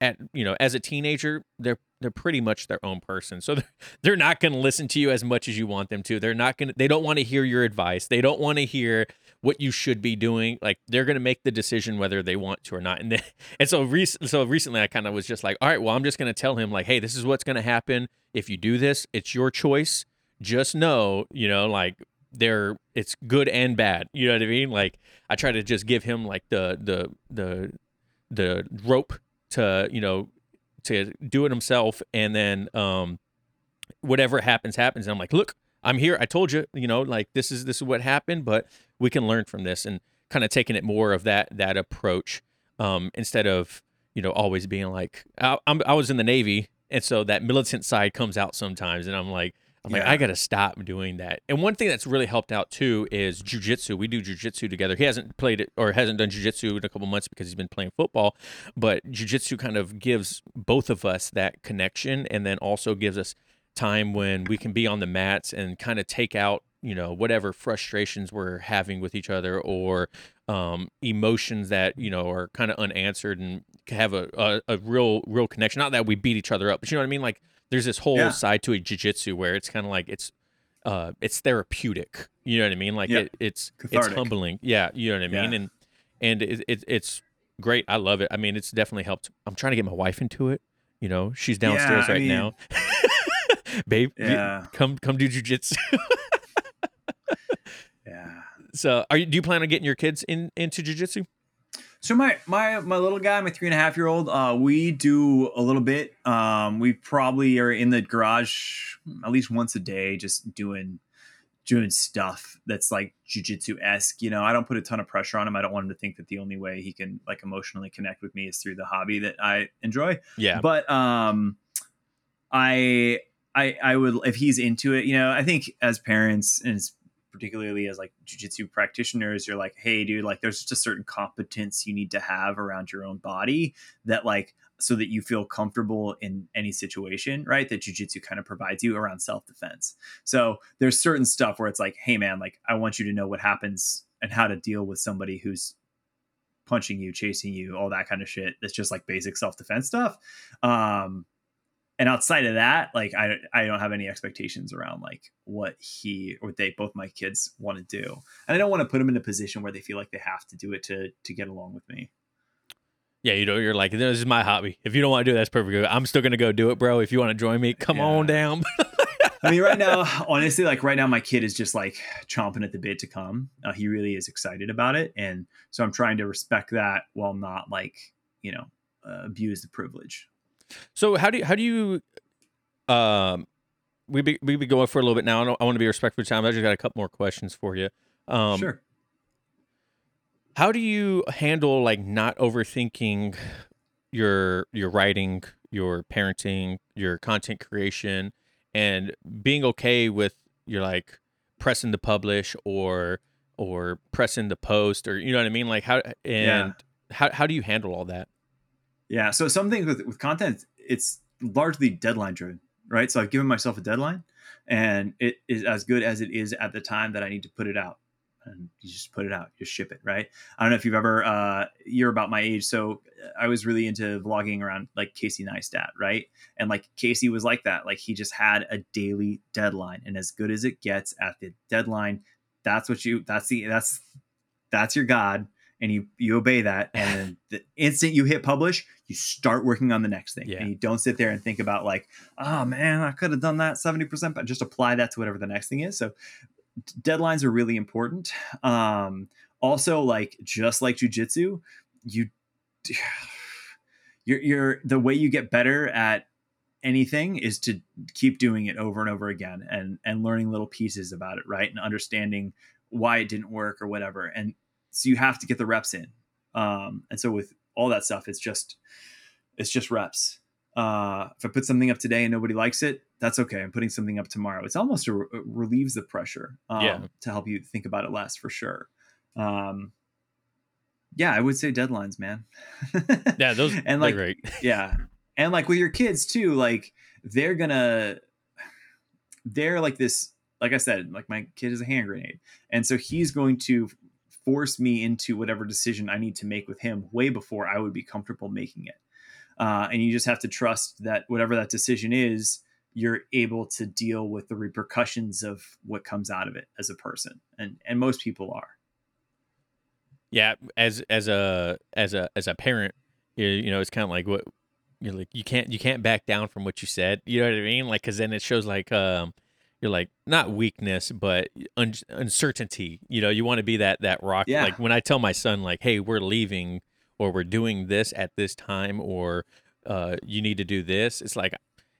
at you know, as a teenager, they're they're pretty much their own person. So they're, they're not going to listen to you as much as you want them to. They're not going to they don't want to hear your advice. They don't want to hear what you should be doing. Like they're going to make the decision whether they want to or not. And then, and so rec- so recently I kind of was just like, all right, well, I'm just going to tell him like, hey, this is what's going to happen if you do this. It's your choice. Just know, you know, like they're it's good and bad. You know what I mean? Like I try to just give him like the the the the rope to you know to do it himself and then um whatever happens happens and i'm like look i'm here i told you you know like this is this is what happened but we can learn from this and kind of taking it more of that that approach um instead of you know always being like I, I'm, I was in the navy and so that militant side comes out sometimes and i'm like i'm like i gotta stop doing that. And one thing that's really helped out too is jujitsu we do jujitsu together. He hasn't played it or hasn't done jujitsu in a couple months because he's been playing football but jujitsu kind of gives both of us that connection and then also gives us time when we can be on the mats and kind of take out you know whatever frustrations we're having with each other or um, emotions that you know are kind of unanswered and have a, a, a real real connection. Not that we beat each other up but you know what i mean? Like there's this whole Yeah. side to a jiu-jitsu where it's kind of like it's uh it's therapeutic you know what i mean? Like Yeah. it, it's Cathartic. it's humbling. Yeah you know what i mean? Yeah. and and it, it, it's great. I love it. I mean it's definitely helped. I'm trying to get my wife into it you know? She's downstairs I right mean- now. Babe Yeah. come come do jujitsu yeah so are you do you plan on getting your kids in into jujitsu So my my my little guy, my three and a half year old, uh, we do a little bit. Um, we probably are in the garage at least once a day, just doing doing stuff that's like jujitsu esque. You know, I don't put a ton of pressure on him. I don't want him to think that the only way he can like emotionally connect with me is through the hobby that I enjoy. yeah But um, I I I would if he's into it. You know, I think as parents and as particularly as like jujitsu practitioners, you're like, hey, dude, like there's just a certain competence you need to have around your own body that like so that you feel comfortable in any situation, right? That jujitsu kind of provides you around self defense. So there's certain stuff where it's like, hey, man, like I want you to know what happens and how to deal with somebody who's punching you, chasing you, all that kind of shit. That's just like basic self defense stuff. Um, and outside of that, like I I don't have any expectations around like what he or they both my kids want to do, and I don't want to put them in a position where they feel like they have to do it to to get along with me. yeah you know you're like this is my hobby if you don't want to do it that's perfect i'm still gonna go do it bro if you want to join me come Yeah. on down I mean, right now, honestly, like right now, my kid is just like chomping at the bit to come. Uh, he really is excited about it, and so I'm trying to respect that while not like you know uh, abuse the privilege. So how do you, how do you um we be we be going for a little bit now. I, I want to be respectful of time. I just got a couple more questions for you. Um, sure. How do you handle like not overthinking your your writing, your parenting, your content creation, and being okay with you're like pressing the publish or or pressing the post or you know what I mean? Like how and yeah. how how do you handle all that? Yeah. So some things with, with content, it's largely deadline driven, right? So I've given myself a deadline and it is as good as it is at the time that I need to put it out. And you just put it out, just ship it, right? I don't know if you've ever, uh, you're about my age. So I was really into vlogging around like Casey Neistat, right? And like Casey was like that. Like he just had a daily deadline. And as good as it gets at the deadline, that's what you, that's the, that's, that's your God and you you obey that and the instant you hit publish you start working on the next thing. Yeah. and you don't sit there and think about like oh man i could have done that 70% but just apply that to whatever the next thing is. So deadlines are really important. Um also like just like jujitsu you you're, you're the way you get better at anything is to keep doing it over and over again and and learning little pieces about it right? And understanding why it didn't work or whatever. And so you have to get the reps in. Um, and so with all that stuff it's just it's just reps. Uh, if i put something up today and nobody likes it that's okay. I'm putting something up tomorrow. It's almost a, it relieves the pressure um, yeah. to help you think about it less for sure. Um, yeah i would say deadlines man. Yeah those and like great. yeah. And like with your kids too like they're gonna they're like this like i said like my kid is a hand grenade. And so he's going to force me into whatever decision I need to make with him way before I would be comfortable making it. Uh, and you just have to trust that whatever that decision is, you're able to deal with the repercussions of what comes out of it as a person, and and most people are. Yeah, as as a as a as a parent, you, know, it's kind of like what you're like. You can't you can't back down from what you said. You know what I mean? Like, because then it shows like um you're like not weakness but un- uncertainty you know you want to be that that rock yeah. like when i tell my son like hey we're leaving or we're doing this at this time or uh, you need to do this it's like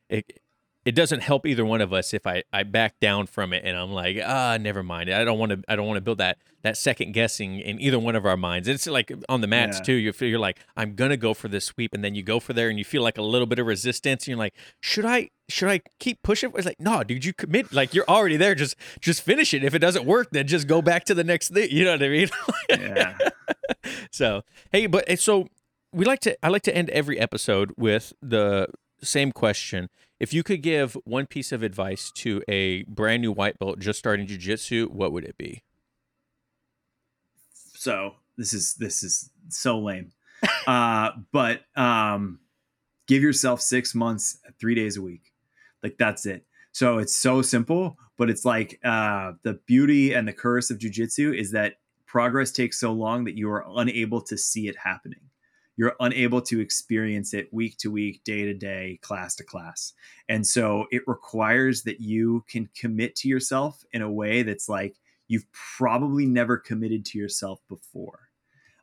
it, it doesn't help either one of us if I, I back down from it and I'm like ah never mind. I don't want to I don't want to build that that second guessing in either one of our minds. It's like on the mats yeah. too you feel you're like I'm gonna go for this sweep and then you go for there and you feel like a little bit of resistance and you're like should I should I keep pushing? It's like no dude you commit like you're already there. Just just finish it. If it doesn't work then just go back to the next thing you know what I mean? Yeah. So hey but so we like to I like to end every episode with the same question if you could give one piece of advice to a brand new white belt just starting jujitsu, what would it be? So this is this is so lame, uh, but um, give yourself six months, three days a week, like that's it. So it's so simple, but it's like uh, the beauty and the curse of jujitsu is that progress takes so long that you are unable to see it happening you're unable to experience it week to week, day to day, class to class. And so it requires that you can commit to yourself in a way that's like you've probably never committed to yourself before.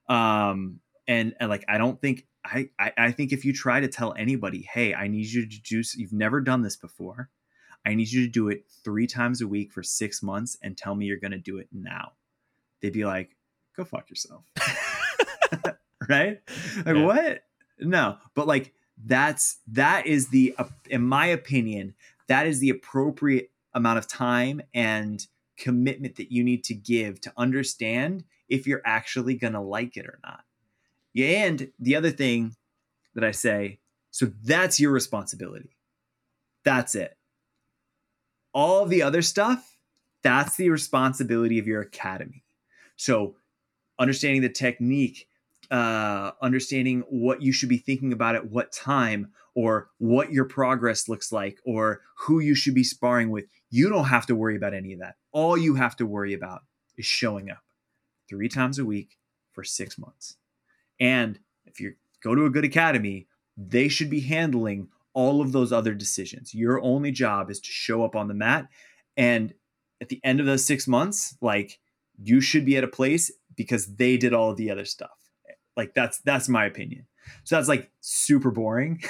Um, and, and like, I don't think, I, I, I think if you try to tell anybody, hey, I need you to do, you've never done this before. I need you to do it three times a week for six months and tell me you're going to do it now. They'd be like, go fuck yourself. right? Like yeah. what? No, but like that's that is the in my opinion that is the appropriate amount of time and commitment that you need to give to understand if you're actually going to like it or not. Yeah, and the other thing that I say, so that's your responsibility. That's it. All the other stuff, that's the responsibility of your academy. So understanding the technique, uh, understanding what you should be thinking about at what time or what your progress looks like or who you should be sparring with. You don't have to worry about any of that. All you have to worry about is showing up three times a week for six months. And if you go to a good academy, they should be handling all of those other decisions. Your only job is to show up on the mat. And at the end of those six months, like you should be at a place because they did all of the other stuff. Like that's that's my opinion. So that's like super boring.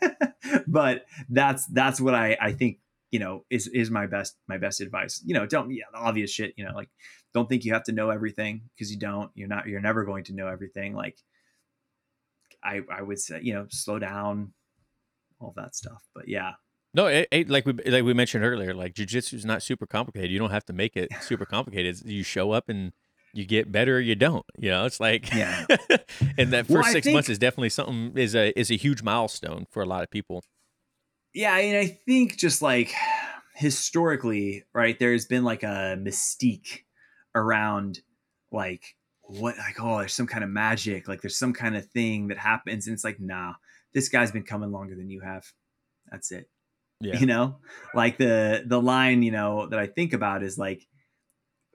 but that's that's what I I think, you know, is is my best my best advice. You know, don't yeah, obvious shit, you know, like don't think you have to know everything because you don't. You're not you're never going to know everything. Like I I would say, you know, slow down, all that stuff. But yeah. No, it, it, like we like we mentioned earlier, like jujitsu is not super complicated. You don't have to make it super complicated. you show up and you get better or you don't. You know, it's like yeah. and that first well, six think, months is definitely something is a is a huge milestone for a lot of people. Yeah, and I think just like historically, right, there's been like a mystique around like what like oh there's some kind of magic like there's some kind of thing that happens and it's like nah this guy's been coming longer than you have that's it yeah. you know like the the line you know that i think about is like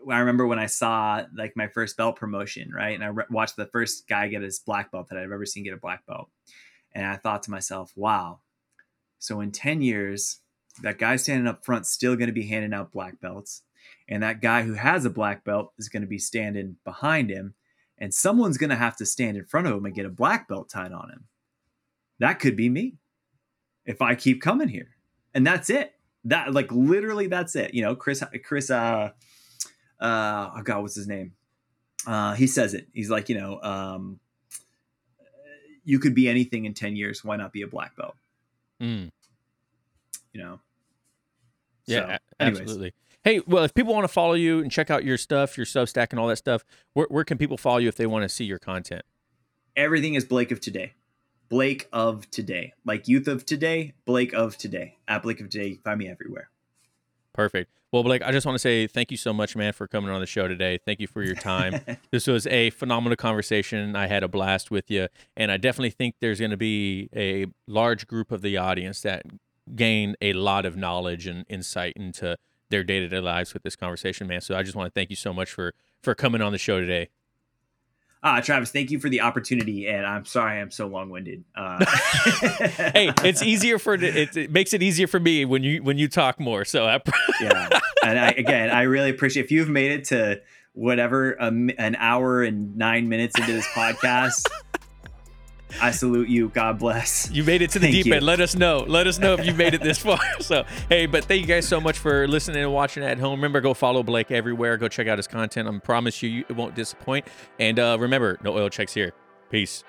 I remember when I saw like my first belt promotion, right? And I re- watched the first guy get his black belt that I've ever seen get a black belt. And I thought to myself, wow. So in 10 years, that guy standing up front still going to be handing out black belts. And that guy who has a black belt is going to be standing behind him. And someone's going to have to stand in front of him and get a black belt tied on him. That could be me if I keep coming here. And that's it. That like literally that's it. You know, Chris Chris uh uh oh god, what's his name? Uh he says it. He's like, you know, um you could be anything in 10 years. Why not be a black belt? Mm. You know. Yeah, so, absolutely. Hey, well, if people want to follow you and check out your stuff, your Substack and all that stuff, where, where can people follow you if they want to see your content? Everything is Blake of Today. Blake of Today. Like Youth of Today, Blake of Today. At Blake of Today, you find me everywhere. Perfect. Well, Blake, I just want to say thank you so much, man, for coming on the show today. Thank you for your time. this was a phenomenal conversation. I had a blast with you, and I definitely think there's going to be a large group of the audience that gain a lot of knowledge and insight into their day to day lives with this conversation, man. So I just want to thank you so much for for coming on the show today. Ah, Travis, thank you for the opportunity, and I'm sorry I'm so long winded. Uh- hey, it's easier for it, it, makes it easier for me when you when you talk more. So I- yeah, and I, again, I really appreciate if you've made it to whatever um, an hour and nine minutes into this podcast. I salute you. God bless. You made it to the thank deep you. end. Let us know. Let us know if you made it this far. So, hey, but thank you guys so much for listening and watching at home. Remember, go follow Blake everywhere. Go check out his content. I promise you, it won't disappoint. And uh, remember, no oil checks here. Peace.